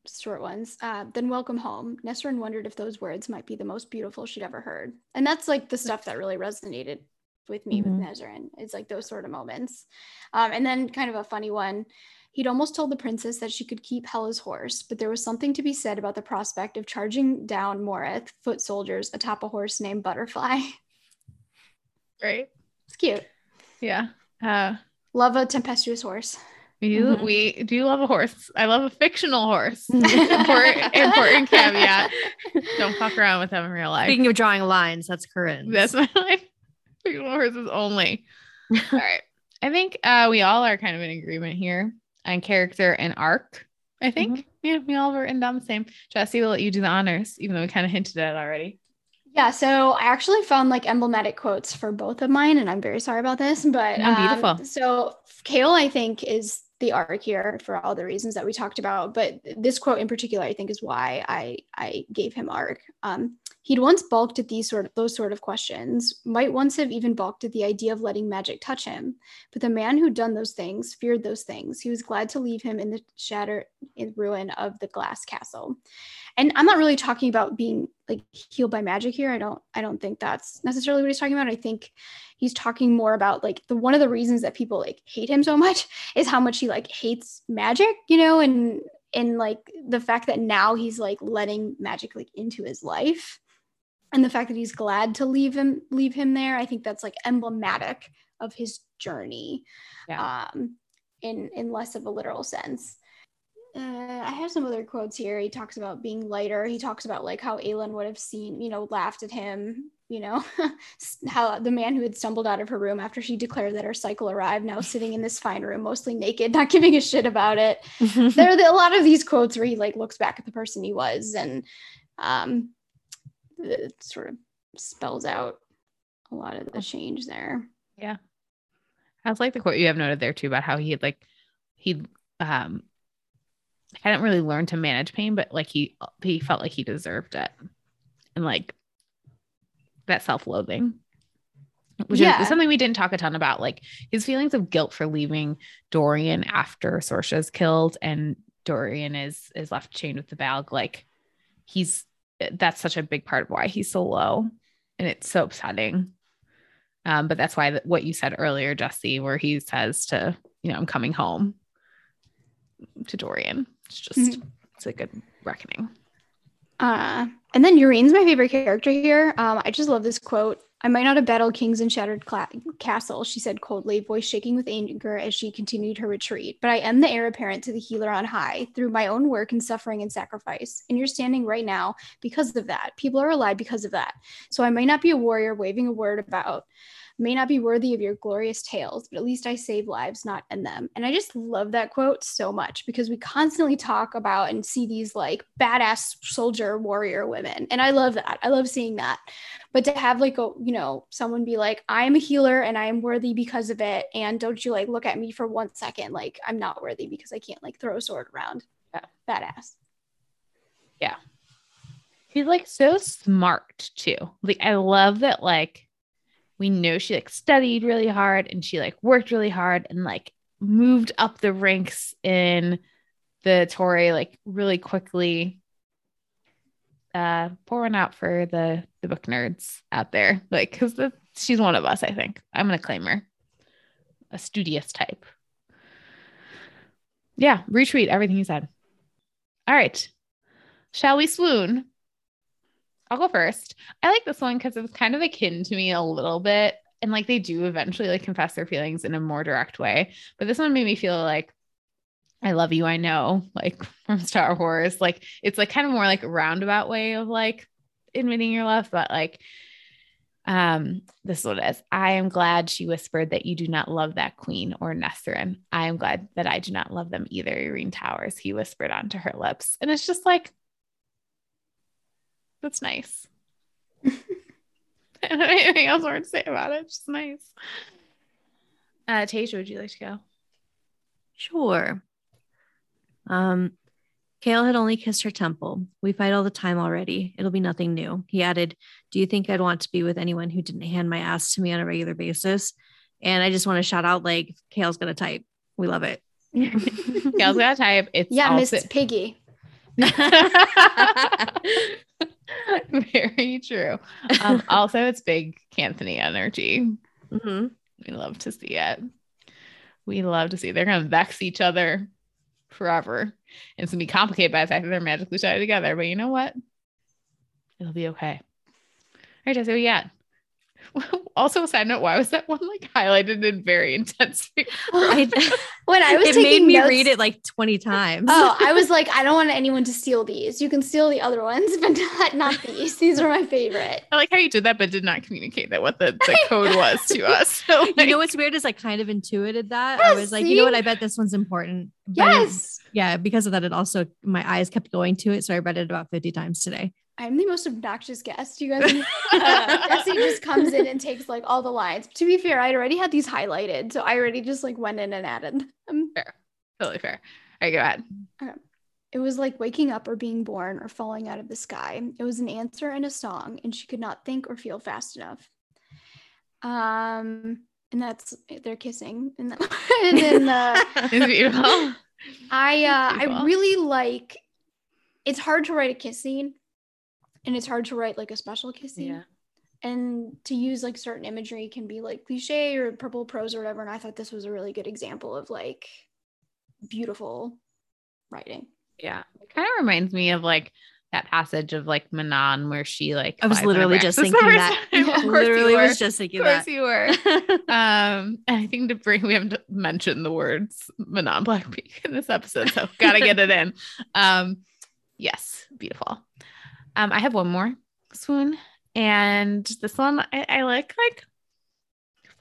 short ones. Uh, then welcome home. Nesryn wondered if those words might be the most beautiful she'd ever heard. And that's like the stuff that really resonated with me mm-hmm. with Nesryn. It's like those sort of moments. Um, and then kind of a funny one. He'd almost told the princess that she could keep Hela's horse, but there was something to be said about the prospect of charging down Morath, foot soldiers, atop a horse named Butterfly. Right. It's cute. Yeah. Uh, Love a tempestuous horse. We do, mm-hmm. we do love a horse. I love a fictional horse. important, important caveat. Don't fuck around with them in real life. Speaking of drawing lines, that's correct. That's my life. Fictional horses only. all right. I think uh, we all are kind of in agreement here on character and arc. I think. Mm-hmm. Yeah, we all were in down the same. Jesse, we'll let you do the honors, even though we kind of hinted at it already. Yeah, so I actually found like emblematic quotes for both of mine, and I'm very sorry about this, but no, beautiful. Um, so Chaol, I think, is the arc here for all the reasons that we talked about. But this quote in particular, I think, is why I I gave him arc. Um, he'd once balked at these sort of those sort of questions, might once have even balked at the idea of letting magic touch him. But the man who'd done those things feared those things. He was glad to leave him in the shattered in ruin of the glass castle and i'm not really talking about being like healed by magic here i don't i don't think that's necessarily what he's talking about i think he's talking more about like the one of the reasons that people like hate him so much is how much he like hates magic you know and and like the fact that now he's like letting magic like into his life and the fact that he's glad to leave him leave him there i think that's like emblematic of his journey yeah. um in in less of a literal sense uh, I have some other quotes here. He talks about being lighter. He talks about like how Aelin would have seen, you know, laughed at him, you know, how the man who had stumbled out of her room after she declared that her cycle arrived, now sitting in this fine room, mostly naked, not giving a shit about it. there are a lot of these quotes where he like looks back at the person he was and um, it sort of spells out a lot of the change there. Yeah. I was like the quote you have noted there too about how he had like he um I didn't really learn to manage pain, but like he he felt like he deserved it, and like that self loathing, which yeah. is something we didn't talk a ton about. Like his feelings of guilt for leaving Dorian after Sorsha's killed, and Dorian is is left chained with the Valg. Like he's that's such a big part of why he's so low, and it's so upsetting. Um, but that's why the, what you said earlier, Jesse, where he says to you know I'm coming home to Dorian. It's just mm-hmm. it's a good reckoning. Uh, and then Yrene's my favorite character here. Um, I just love this quote. I might not have battled kings and shattered cla- castle, she said coldly, voice shaking with anger as she continued her retreat. But I am the heir apparent to the healer on high through my own work and suffering and sacrifice. And you're standing right now because of that. People are alive because of that. So I might not be a warrior waving a word about may not be worthy of your glorious tales, but at least I save lives, not end them. And I just love that quote so much because we constantly talk about and see these like badass soldier warrior women. And I love that. I love seeing that. But to have like a, you know, someone be like, I am a healer and I am worthy because of it. And don't you like look at me for one second like I'm not worthy because I can't like throw a sword around. Yeah. Badass. Yeah. He's like so smart too. Like I love that like we know she like studied really hard and she like worked really hard and like moved up the ranks in the Torre like really quickly. Uh, pour one out for the the book nerds out there, like because the, she's one of us. I think I'm gonna claim her, a studious type. Yeah, retweet everything you said. All right, shall we swoon? I'll go first. I like this one because it's kind of akin to me a little bit. And like they do eventually like confess their feelings in a more direct way. But this one made me feel like I love you, I know, like from Star Wars. Like it's like kind of more like a roundabout way of like admitting your love, but like um this is what it is. I am glad she whispered that you do not love that queen or Nesryn. I am glad that I do not love them either, Yrene Towers, he whispered onto her lips. And it's just like that's nice. I don't have anything else more to say about it. It's just nice. Uh, Tasia, would you like to go? Sure. Um, Chaol had only kissed her temple. We fight all the time already. It'll be nothing new. He added, Do you think I'd want to be with anyone who didn't hand my ass to me on a regular basis? And I just want to shout out, like, Chaol's gonna type. We love it. Chaol's gonna type. It's yeah, also- Miss Piggy. Very true. Um, also, it's big Canthony energy. hmm We love to see it. We love to see. They're gonna vex each other forever. And it's gonna be complicated by the fact that they're magically tied together. But you know what? It'll be okay. All right, Jesse, what you got? Also, a side note, why was that one like highlighted in very intense? Oh, I, When I was it taking made me notes, read it like 20 times. Oh, I was like, I don't want anyone to steal these. You can steal the other ones, but not not these. These are my favorite. I like how you did that, but did not communicate that what the, the code was to us. So, you know what's weird is I kind of intuited that. I was like, you know what? I bet this one's important. But Yes. yeah, because of that, it also my eyes kept going to it. So I read it about 50 times today. I'm the most obnoxious guest. You guys, uh, Jesse just comes in and takes like all the lines. To be fair, I'd already had these highlighted, so I already just like went in and added them. Fair, totally fair. All right, go ahead. It was like waking up or being born or falling out of the sky. It was an answer and a song, and she could not think or feel fast enough. Um, and that's they're kissing, and, the, and then the It's beautiful. I uh, I Beautiful. really like. It's hard to write a kiss scene, and it's hard to write like a special kiss scene. Yeah. And to use like certain imagery can be like cliche or purple prose or whatever. And I thought this was a really good example of like beautiful writing. Yeah. It kind of reminds me of like that passage of like Manon where she like I was flies on a literally just thinking that. time. Of course you Literally were. was just thinking Of course that. you were. um, and I think to bring we haven't mentioned the words Manon Blackbeak in this episode, so gotta get it in. Um, yes, beautiful. Um, I have one more swoon, and this one I, I like like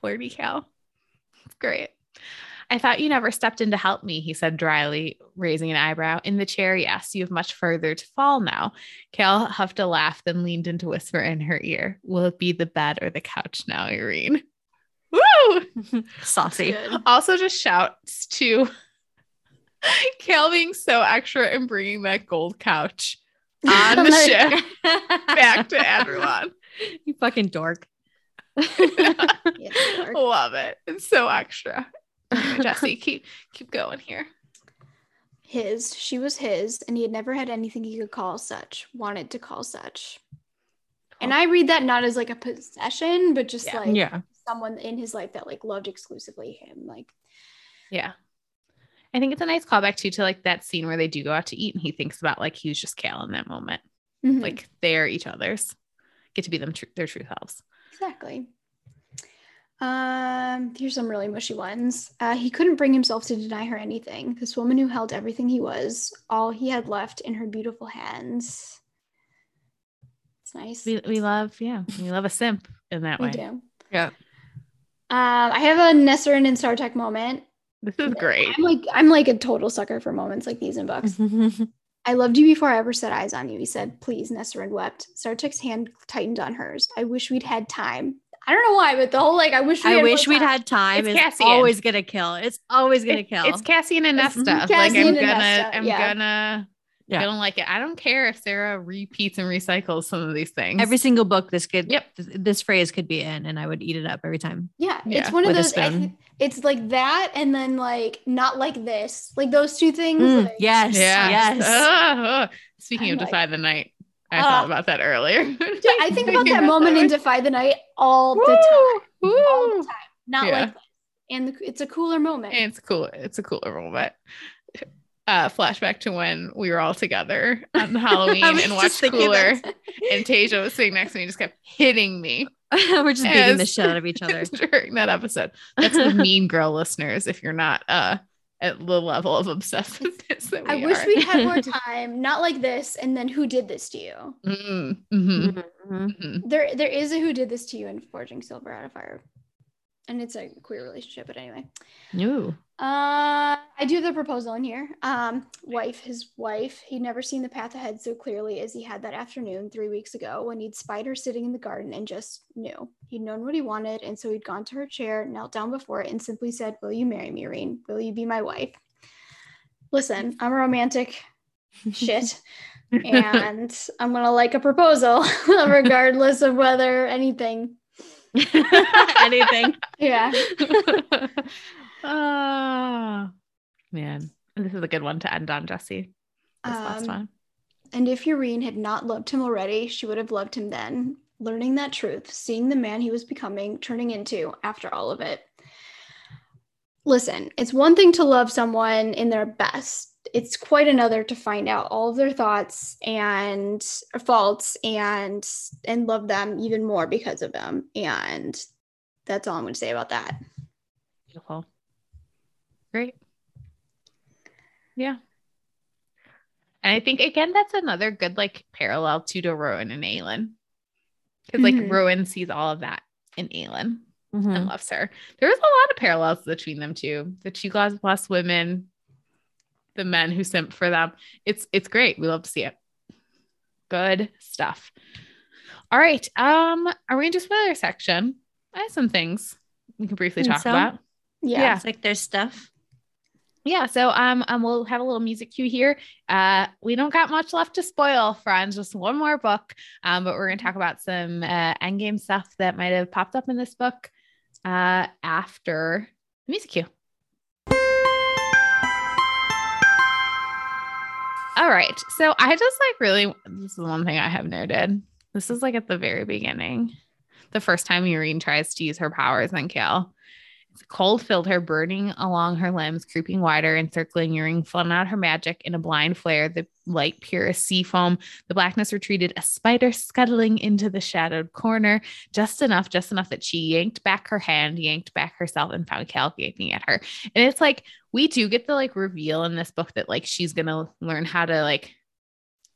flirty Chaol. It's great. I thought you never stepped in to help me, he said dryly, raising an eyebrow. In the chair, yes, you have much further to fall now. Chaol huffed a laugh, then leaned in to whisper in her ear, Will it be the bed or the couch now, Yrene? Woo! Saucy. Also, just shouts to Chaol being so extra and bringing that gold couch on the ship back to Adarlan. You fucking dork. Yeah, dark. Love it. It's so extra. Jesse, keep keep going here. his, she was his, and he had never had anything he could call such, wanted to call such. And I read that not as like a possession, but just Yeah. like Yeah. someone in his life that like loved exclusively him. Like, Yeah. I think it's a nice callback too to like that scene where they do go out to eat and he thinks about like he was just Chaol in that moment. mhm, Like they're each other's. Get to be them tr- their true selves. exactly. Um, here's some really mushy ones. Uh, he couldn't bring himself to deny her anything. This woman who held everything he was, all he had left in her beautiful hands. It's nice. We we love, yeah. We love a simp in that We way. do. Yeah. Um, I have a Nesryn and Sartaq moment. This is great. I'm like I'm like a total sucker for moments like these in books. I loved you before I ever set eyes on you. He said, "Please." Nesryn wept. Sartaq's hand tightened on hers. I wish we'd had time. I don't know why, but the whole like I wish we I had wish we'd time. had time. It's It's, Cassian. always gonna kill. It's always gonna It- kill. It's Cassian and It's Nesta. like Cassian I'm and gonna, Nesta, I'm yeah. gonna, Yeah. I don't like it. I don't care if Sarah repeats and recycles some of these things. Every single book this could Yep. th- this phrase could be in, and I would eat it up every time. Yeah, Yeah, it's one of those. I th- it's like that, and then like not like this. Like those two things. Mm, like- yes. yeah. Yes. Ah, ah. Speaking I'm of like- Defy the Night, I Ah. thought about that earlier. I think about that moment in Defy the Night all the time. Woo, All the time. Not Yeah. like this. And the, it's a cooler moment. It's cool. It's a cooler moment. Uh, flashback to when we were all together on Halloween and just watched Cooler, and Tasia was sitting next to me, and just kept hitting me We're just beating the shit out of each other. during that episode. That's the Mean Girl listeners. If you're not uh at the level of obsessiveness that we I wish are. we'd had more time. Not like this. And then who did this to you? Mm, mhm, Mhm. mhm. There, there is a who did this to you in Forging Silver out of Fire. And it's a queer relationship, but anyway. Ooh. Uh, I do have the proposal in here. Um, wife, his wife, he'd never seen the path ahead so clearly as he had that afternoon three weeks ago when he'd spied her sitting in the garden and just knew. He'd known what he wanted, and so he'd gone to her chair, knelt down before it, and simply said, Will you marry me, Yrene? Will you be my wife? Listen, I'm a romantic shit. and I'm gonna like a proposal regardless of whether anything Anything. yeah. oh man. This is a good one to end on, Jesse. This last Um, one. And if Yrene had not loved him already, she would have loved him then. Learning that truth, seeing the man he was becoming, turning into after all of it. Listen, it's one thing to love someone in their best. It's quite another to find out all of their thoughts and faults and and love them even more because of them. And that's all I'm going to say about that. Beautiful. Great. Yeah. And I think again that's another good like parallel to to Rowan and Aelin. Because like Mhm. Rowan sees all of that in Aelin Mhm. and loves her. There's a lot of parallels between them two. The two gods plus women, the men who simp for them. It's it's great. We love to see it. Good stuff. All right. Um, are we into spoiler section? I have some things we can briefly talk so? about. Yeah. It's like there's stuff. Yeah, so um, um we'll have a little music cue here. Uh we don't got much left to spoil, friends, just one more book. Um, but we're gonna talk about some uh endgame stuff that might have popped up in this book uh after the music cue. All right. So I just like really this is one thing I have noted. This is like at the very beginning. The first time Yrene tries to use her powers on Chaol. Cold filled her, burning along her limbs, creeping wider, encircling Yrene, flung out her magic in a blind flare, the light pure as sea foam. The blackness retreated, a spider scuttling into the shadowed corner, just enough, just enough that she yanked back her hand, yanked back herself, and found Chaol gaping at her. And it's like we do get the like reveal in this book that like she's gonna learn how to like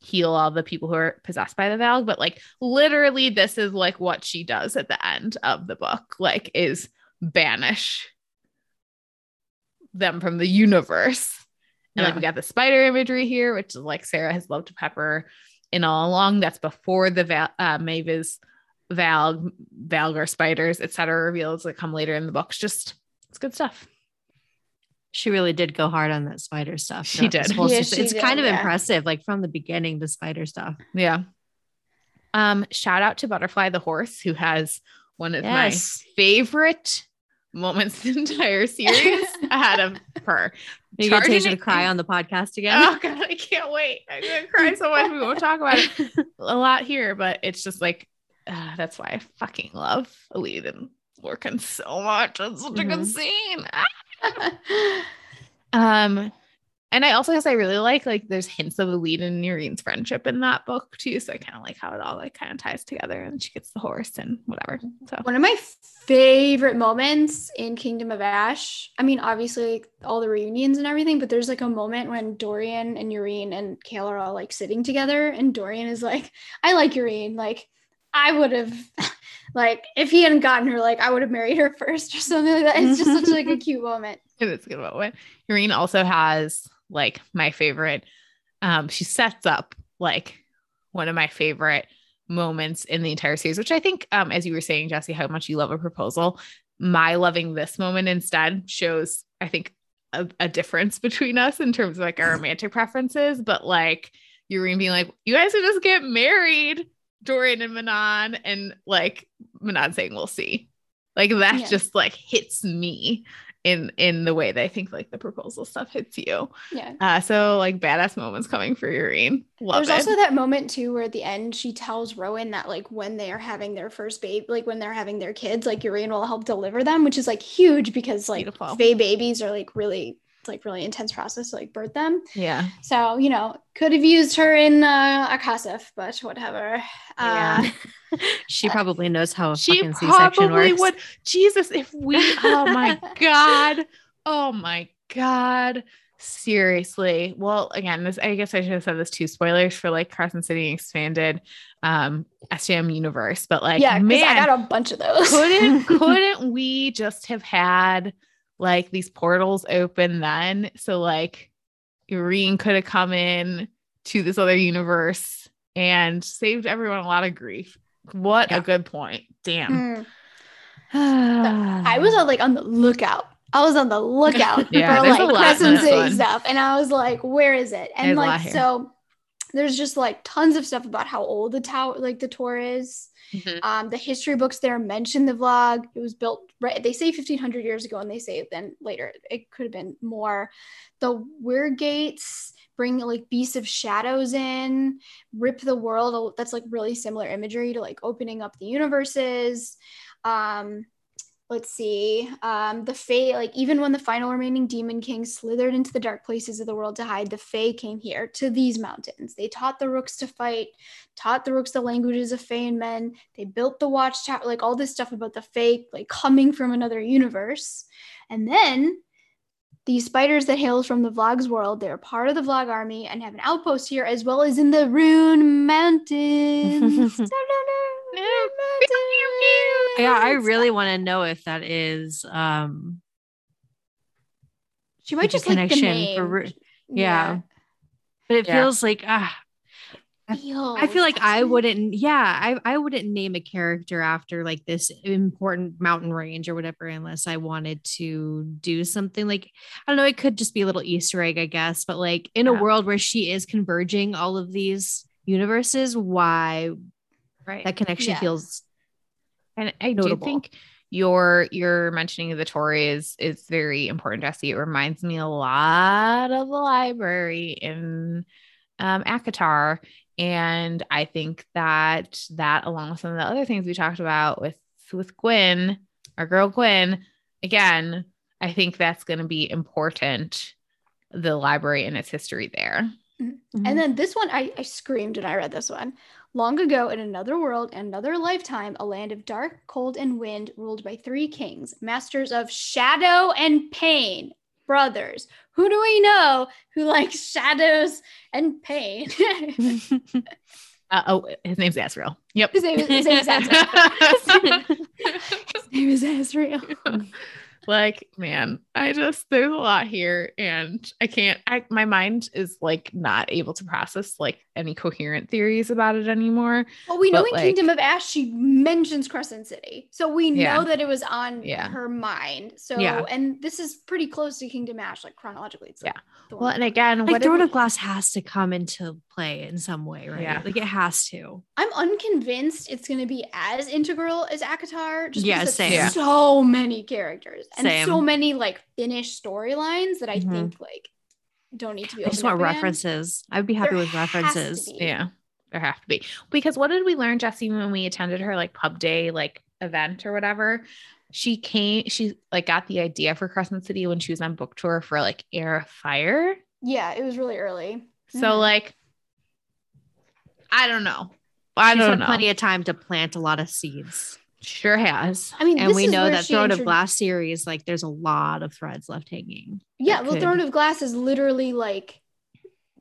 heal all the people who are possessed by the Valg, but like literally this is like what she does at the end of the book, like is banish them from the universe. And like Yeah. we got the spider imagery here, which is like Sarah has loved to pepper in all along. That's before the Val- uh, Mavis, Valg, Valgar spiders, etc. reveals that come later in the books. Just it's good stuff. She really did go hard on that spider stuff. She did. whole Yeah, she it's did, kind of yeah. impressive, like from the beginning, the spider stuff. Yeah. Um, shout out to Butterfly the horse, who has one of Yes. my favorite moments the entire series ahead of her. You get Charging Tasia to cry on the podcast again. Oh god, I can't wait. I'm gonna cry so much. We won't talk about it a lot here, but it's just like uh, that's why I fucking love Elide and Lorcan so much. It's such a good Mhm. scene. Um, and I also guess I really like like there's hints of Elide and Yrene's friendship in that book too. So I kind of like how it all like kind of ties together and she gets the horse and whatever. So One of my favorite moments in Kingdom of Ash. I mean, obviously like, all the reunions and everything, but there's like a moment when Dorian and Yrene and Chaol are all like sitting together, and Dorian is like, "I like Yrene. Like, I would have, like, if he hadn't gotten her, like, I would have married her first or something like that." It's just such like a cute moment. it is a good moment. Yrene also has like my favorite. Um, she sets up like one of my favorite moments in the entire series, which I think, um, as you were saying, Jesse, how much you love a proposal. My loving this moment instead shows, I think, a, a difference between us in terms of like our romantic preferences. But like Yrene being like, you guys could just get married, Dorian and Manon, and like Manon saying, we'll see. Like that Yeah. just like hits me in in the way that I think like the proposal stuff hits you. Yeah. Uh, so like badass moments coming for Yrene. Love There's it. also that moment too where at the end she tells Rowan that like when they are having their first baby, like when they're having their kids, like Yrene will help deliver them, which is like huge because like Beautiful. Babies are like really like really intense process to like birth them. yeah. So you know could have used her in uh, ACOSF, but whatever. Uh, Yeah. she probably knows how a She fucking C-section probably works. would. Jesus, if we, oh my God. Oh my God. Seriously. Well, again, this I guess I should have said this too. Spoilers for like Crescent City expanded um SJM universe, but like yeah, man, I got a bunch of those. couldn't couldn't we just have had like these portals open then? So like Yrene could have come in to this other universe and saved everyone a lot of grief. What yeah. a good point. Damn. Mm. I was uh, like on the lookout I was on the lookout yeah, for like Crescent City stuff. And I was like, where is it? And there's like, so there's just like tons of stuff about how old the tower, like the Torre is. Mm-hmm. Um, the history books there mention the Valg. It was built right. They say 1500 years ago, and they say then later it could have been more. The weird gates bring like beasts of shadows in, rip the world. That's like really similar imagery to like opening up the universes. Um, let's see um the fae like even when the final remaining demon king slithered into the dark places of the world to hide the fae came here to these mountains. They taught the rooks to fight taught the rooks the languages of fae and men. They built the watchtower like all this stuff about the fae like coming from another universe. And then these spiders that hail from the Valg's world they're part of the vlog army and have an outpost here as well as in the Ruhnn mountains yeah, I really want to know if that is um she might just connection like for yeah. yeah. But it yeah. feels like ah I feel like I wouldn't, yeah, I, I wouldn't name a character after like this important mountain range or whatever, unless I wanted to do something like, I don't know, it could just be a little Easter egg, I guess. But like in yeah. a world where she is converging all of these universes, why right. that connection yeah. feels and I notable. do think your your mentioning of the Torre is is very important, Jesse. It reminds me a lot of the library in um, ACOTAR. And I think that that along with some of the other things we talked about with with Gwyn, our girl Gwyn, again, I think that's going to be important. The library and its history there. Mm-hmm. And then this one, I, I screamed when I read this one. Long ago, in another world and another lifetime, a land of dark, cold, and wind, ruled by three kings, masters of shadow and pain, brothers. Who do we know who likes shadows and pain? uh, oh, his name's Azriel. Yep. His name is, his name is Azriel. his name is Azriel like man i just there's a lot here and i can't I, my mind is like not able to process like any coherent theories about it anymore well we know but, in like, kingdom of ash she mentions crescent city so we know yeah. that it was on yeah. her mind so yeah. and this is pretty close to kingdom ash like chronologically it's like yeah well and again like throne of glass has to come into play in some way right yeah like it has to i'm unconvinced it's going to be as integral as ACOTAR just yeah same so many characters and Same. so many like finished storylines that I mm-hmm. think like don't need to be. I just want references. I'd be happy there with references. Yeah, there have to be because what did we learn, Jesse, when we attended her like pub day like event or whatever? She came. She like got the idea for Crescent City when she was on book tour for like Heir of Fire. Yeah, it was really early. So mm-hmm. like, I don't know. I don't know. Plenty of time to plant a lot of seeds. Sure has. I mean, and we know that Throne of Glass series, like, there's a lot of threads left hanging. Yeah, well, could... Throne of Glass is literally like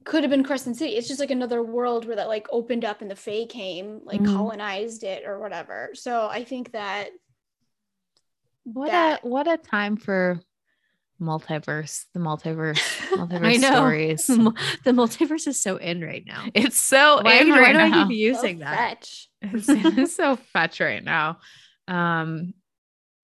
could have been Crescent City. It's just like another world where that like opened up and the Fae came, like mm-hmm. colonized it or whatever. So I think that what that... a what a time for multiverse, the multiverse, multiverse I know. stories. the multiverse is so in right now. It's so why, in why right do now. I keep using so that? Fetch. It's, it's so fetch right now. Um,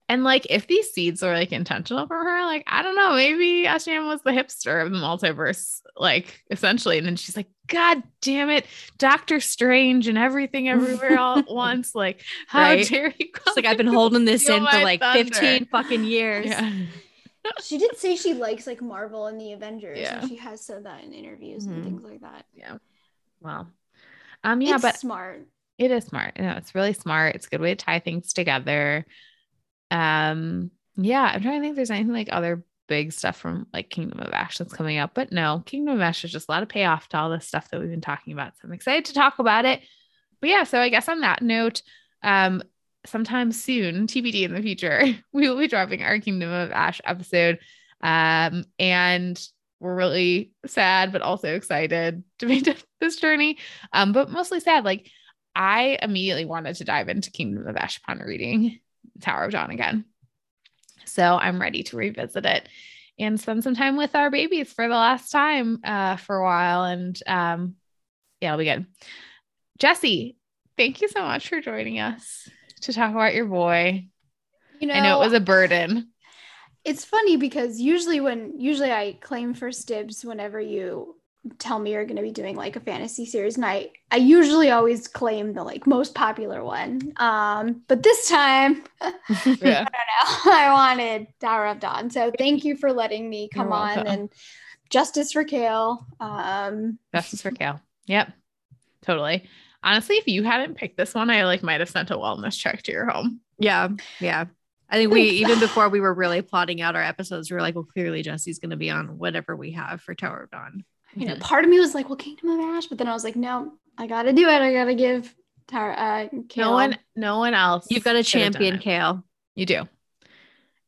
and like if these seeds are like intentional for her, like I don't know, maybe Asham was the hipster of the multiverse, like essentially. And then she's like, God damn it, Doctor Strange and everything everywhere all at once. Like, how right? dare you? It's like I've been holding this in for like thunder. 15 fucking years. Yeah. She did say she likes like Marvel and the Avengers. Yeah. she has said that in interviews mm-hmm. and things like that. Yeah. Wow. Um, yeah, it's but smart. It is smart. You know, it's really smart. It's a good way to tie things together. Um, yeah, I'm trying to think if there's anything like other big stuff from like Kingdom of Ash that's coming up, but no, Kingdom of Ash is just a lot of payoff to all this stuff that we've been talking about. So I'm excited to talk about it. But yeah, so I guess on that note, um, sometime soon, TBD in the future, we will be dropping our Kingdom of Ash episode. Um, and we're really sad, but also excited to make this journey. Um, but mostly sad. Like I immediately wanted to dive into Kingdom of Ash upon reading Tower of Dawn again. So I'm ready to revisit it and spend some time with our babies for the last time uh, for a while. And um, yeah, it'll be good. Jesse, thank you so much for joining us to talk about your boy. You know, I know it was a burden it's funny because usually when usually I claim first dibs whenever you tell me you're going to be doing like a fantasy series and I I usually always claim the like most popular one. Um but this time yeah. I don't know. I wanted Tower of Dawn. So thank you for letting me come on and justice for Chaol. Um justice for Chaol. Yep. Totally. Honestly, if you hadn't picked this one, I like might have sent a wellness check to your home. Yeah. Yeah. I think we even before we were really plotting out our episodes, we were like, well, clearly Jesse's going to be on whatever we have for Tower of Dawn. You know, part of me was like, well, Kingdom of Ash, but then I was like, no, I got to do it. I got to give Tower. Uh, Chaol. No one, no one else. You've got to champion Chaol. You do,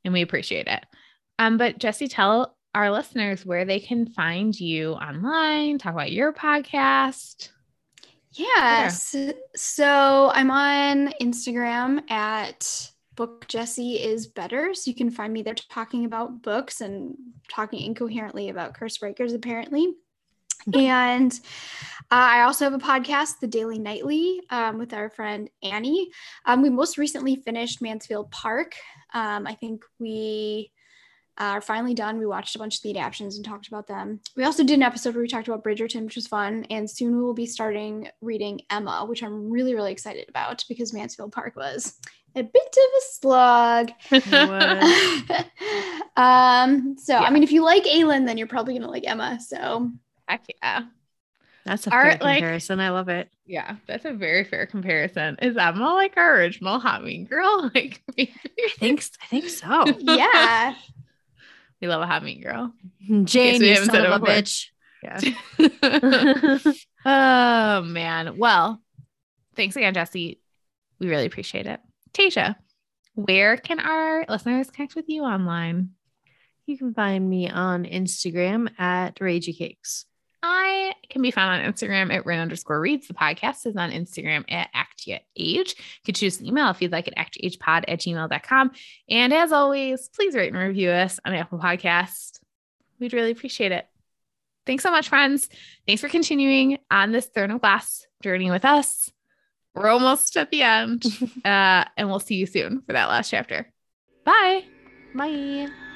and we appreciate it. Um, but Jesse, tell our listeners where they can find you online. Talk about your podcast. Yes. So I'm on Instagram at book Jesse is better. So you can find me there talking about books and talking incoherently about curse breakers, apparently. and uh, I also have a podcast, The Daily Nightly, um, with our friend Annie. Um, we most recently finished Mansfield Park. Um, I think we are finally done. We watched a bunch of the adaptations and talked about them. We also did an episode where we talked about Bridgerton, which was fun. And soon we will be starting reading Emma, which I'm really, really excited about because Mansfield Park was a bit of a slug. um, so yeah. I mean, if you like Aelin, then you're probably gonna like Emma. So heck yeah. That's a fair comparison. I love it. Yeah, that's a very fair comparison. Is Emma like our original hot mean girl? Like maybe. I think I think so. yeah. we love a hot mean girl. Jane, you son of a bitch. Yeah. oh man. Well, thanks again, Jesse. We really appreciate it. Tasia, where can our listeners connect with you online? You can find me on Instagram at Ragey Cakes. I can be found on Instagram at Rin underscore reads. The podcast is on Instagram at Actia Age. You can choose an email if you'd like at actiagepod at gmail.com. And as always, please rate and review us on Apple Podcast. We'd really appreciate it. Thanks so much, friends. Thanks for continuing on this Throne of Glass journey with us. We're almost at the end. uh, and we'll see you soon for that last chapter. Bye. Bye.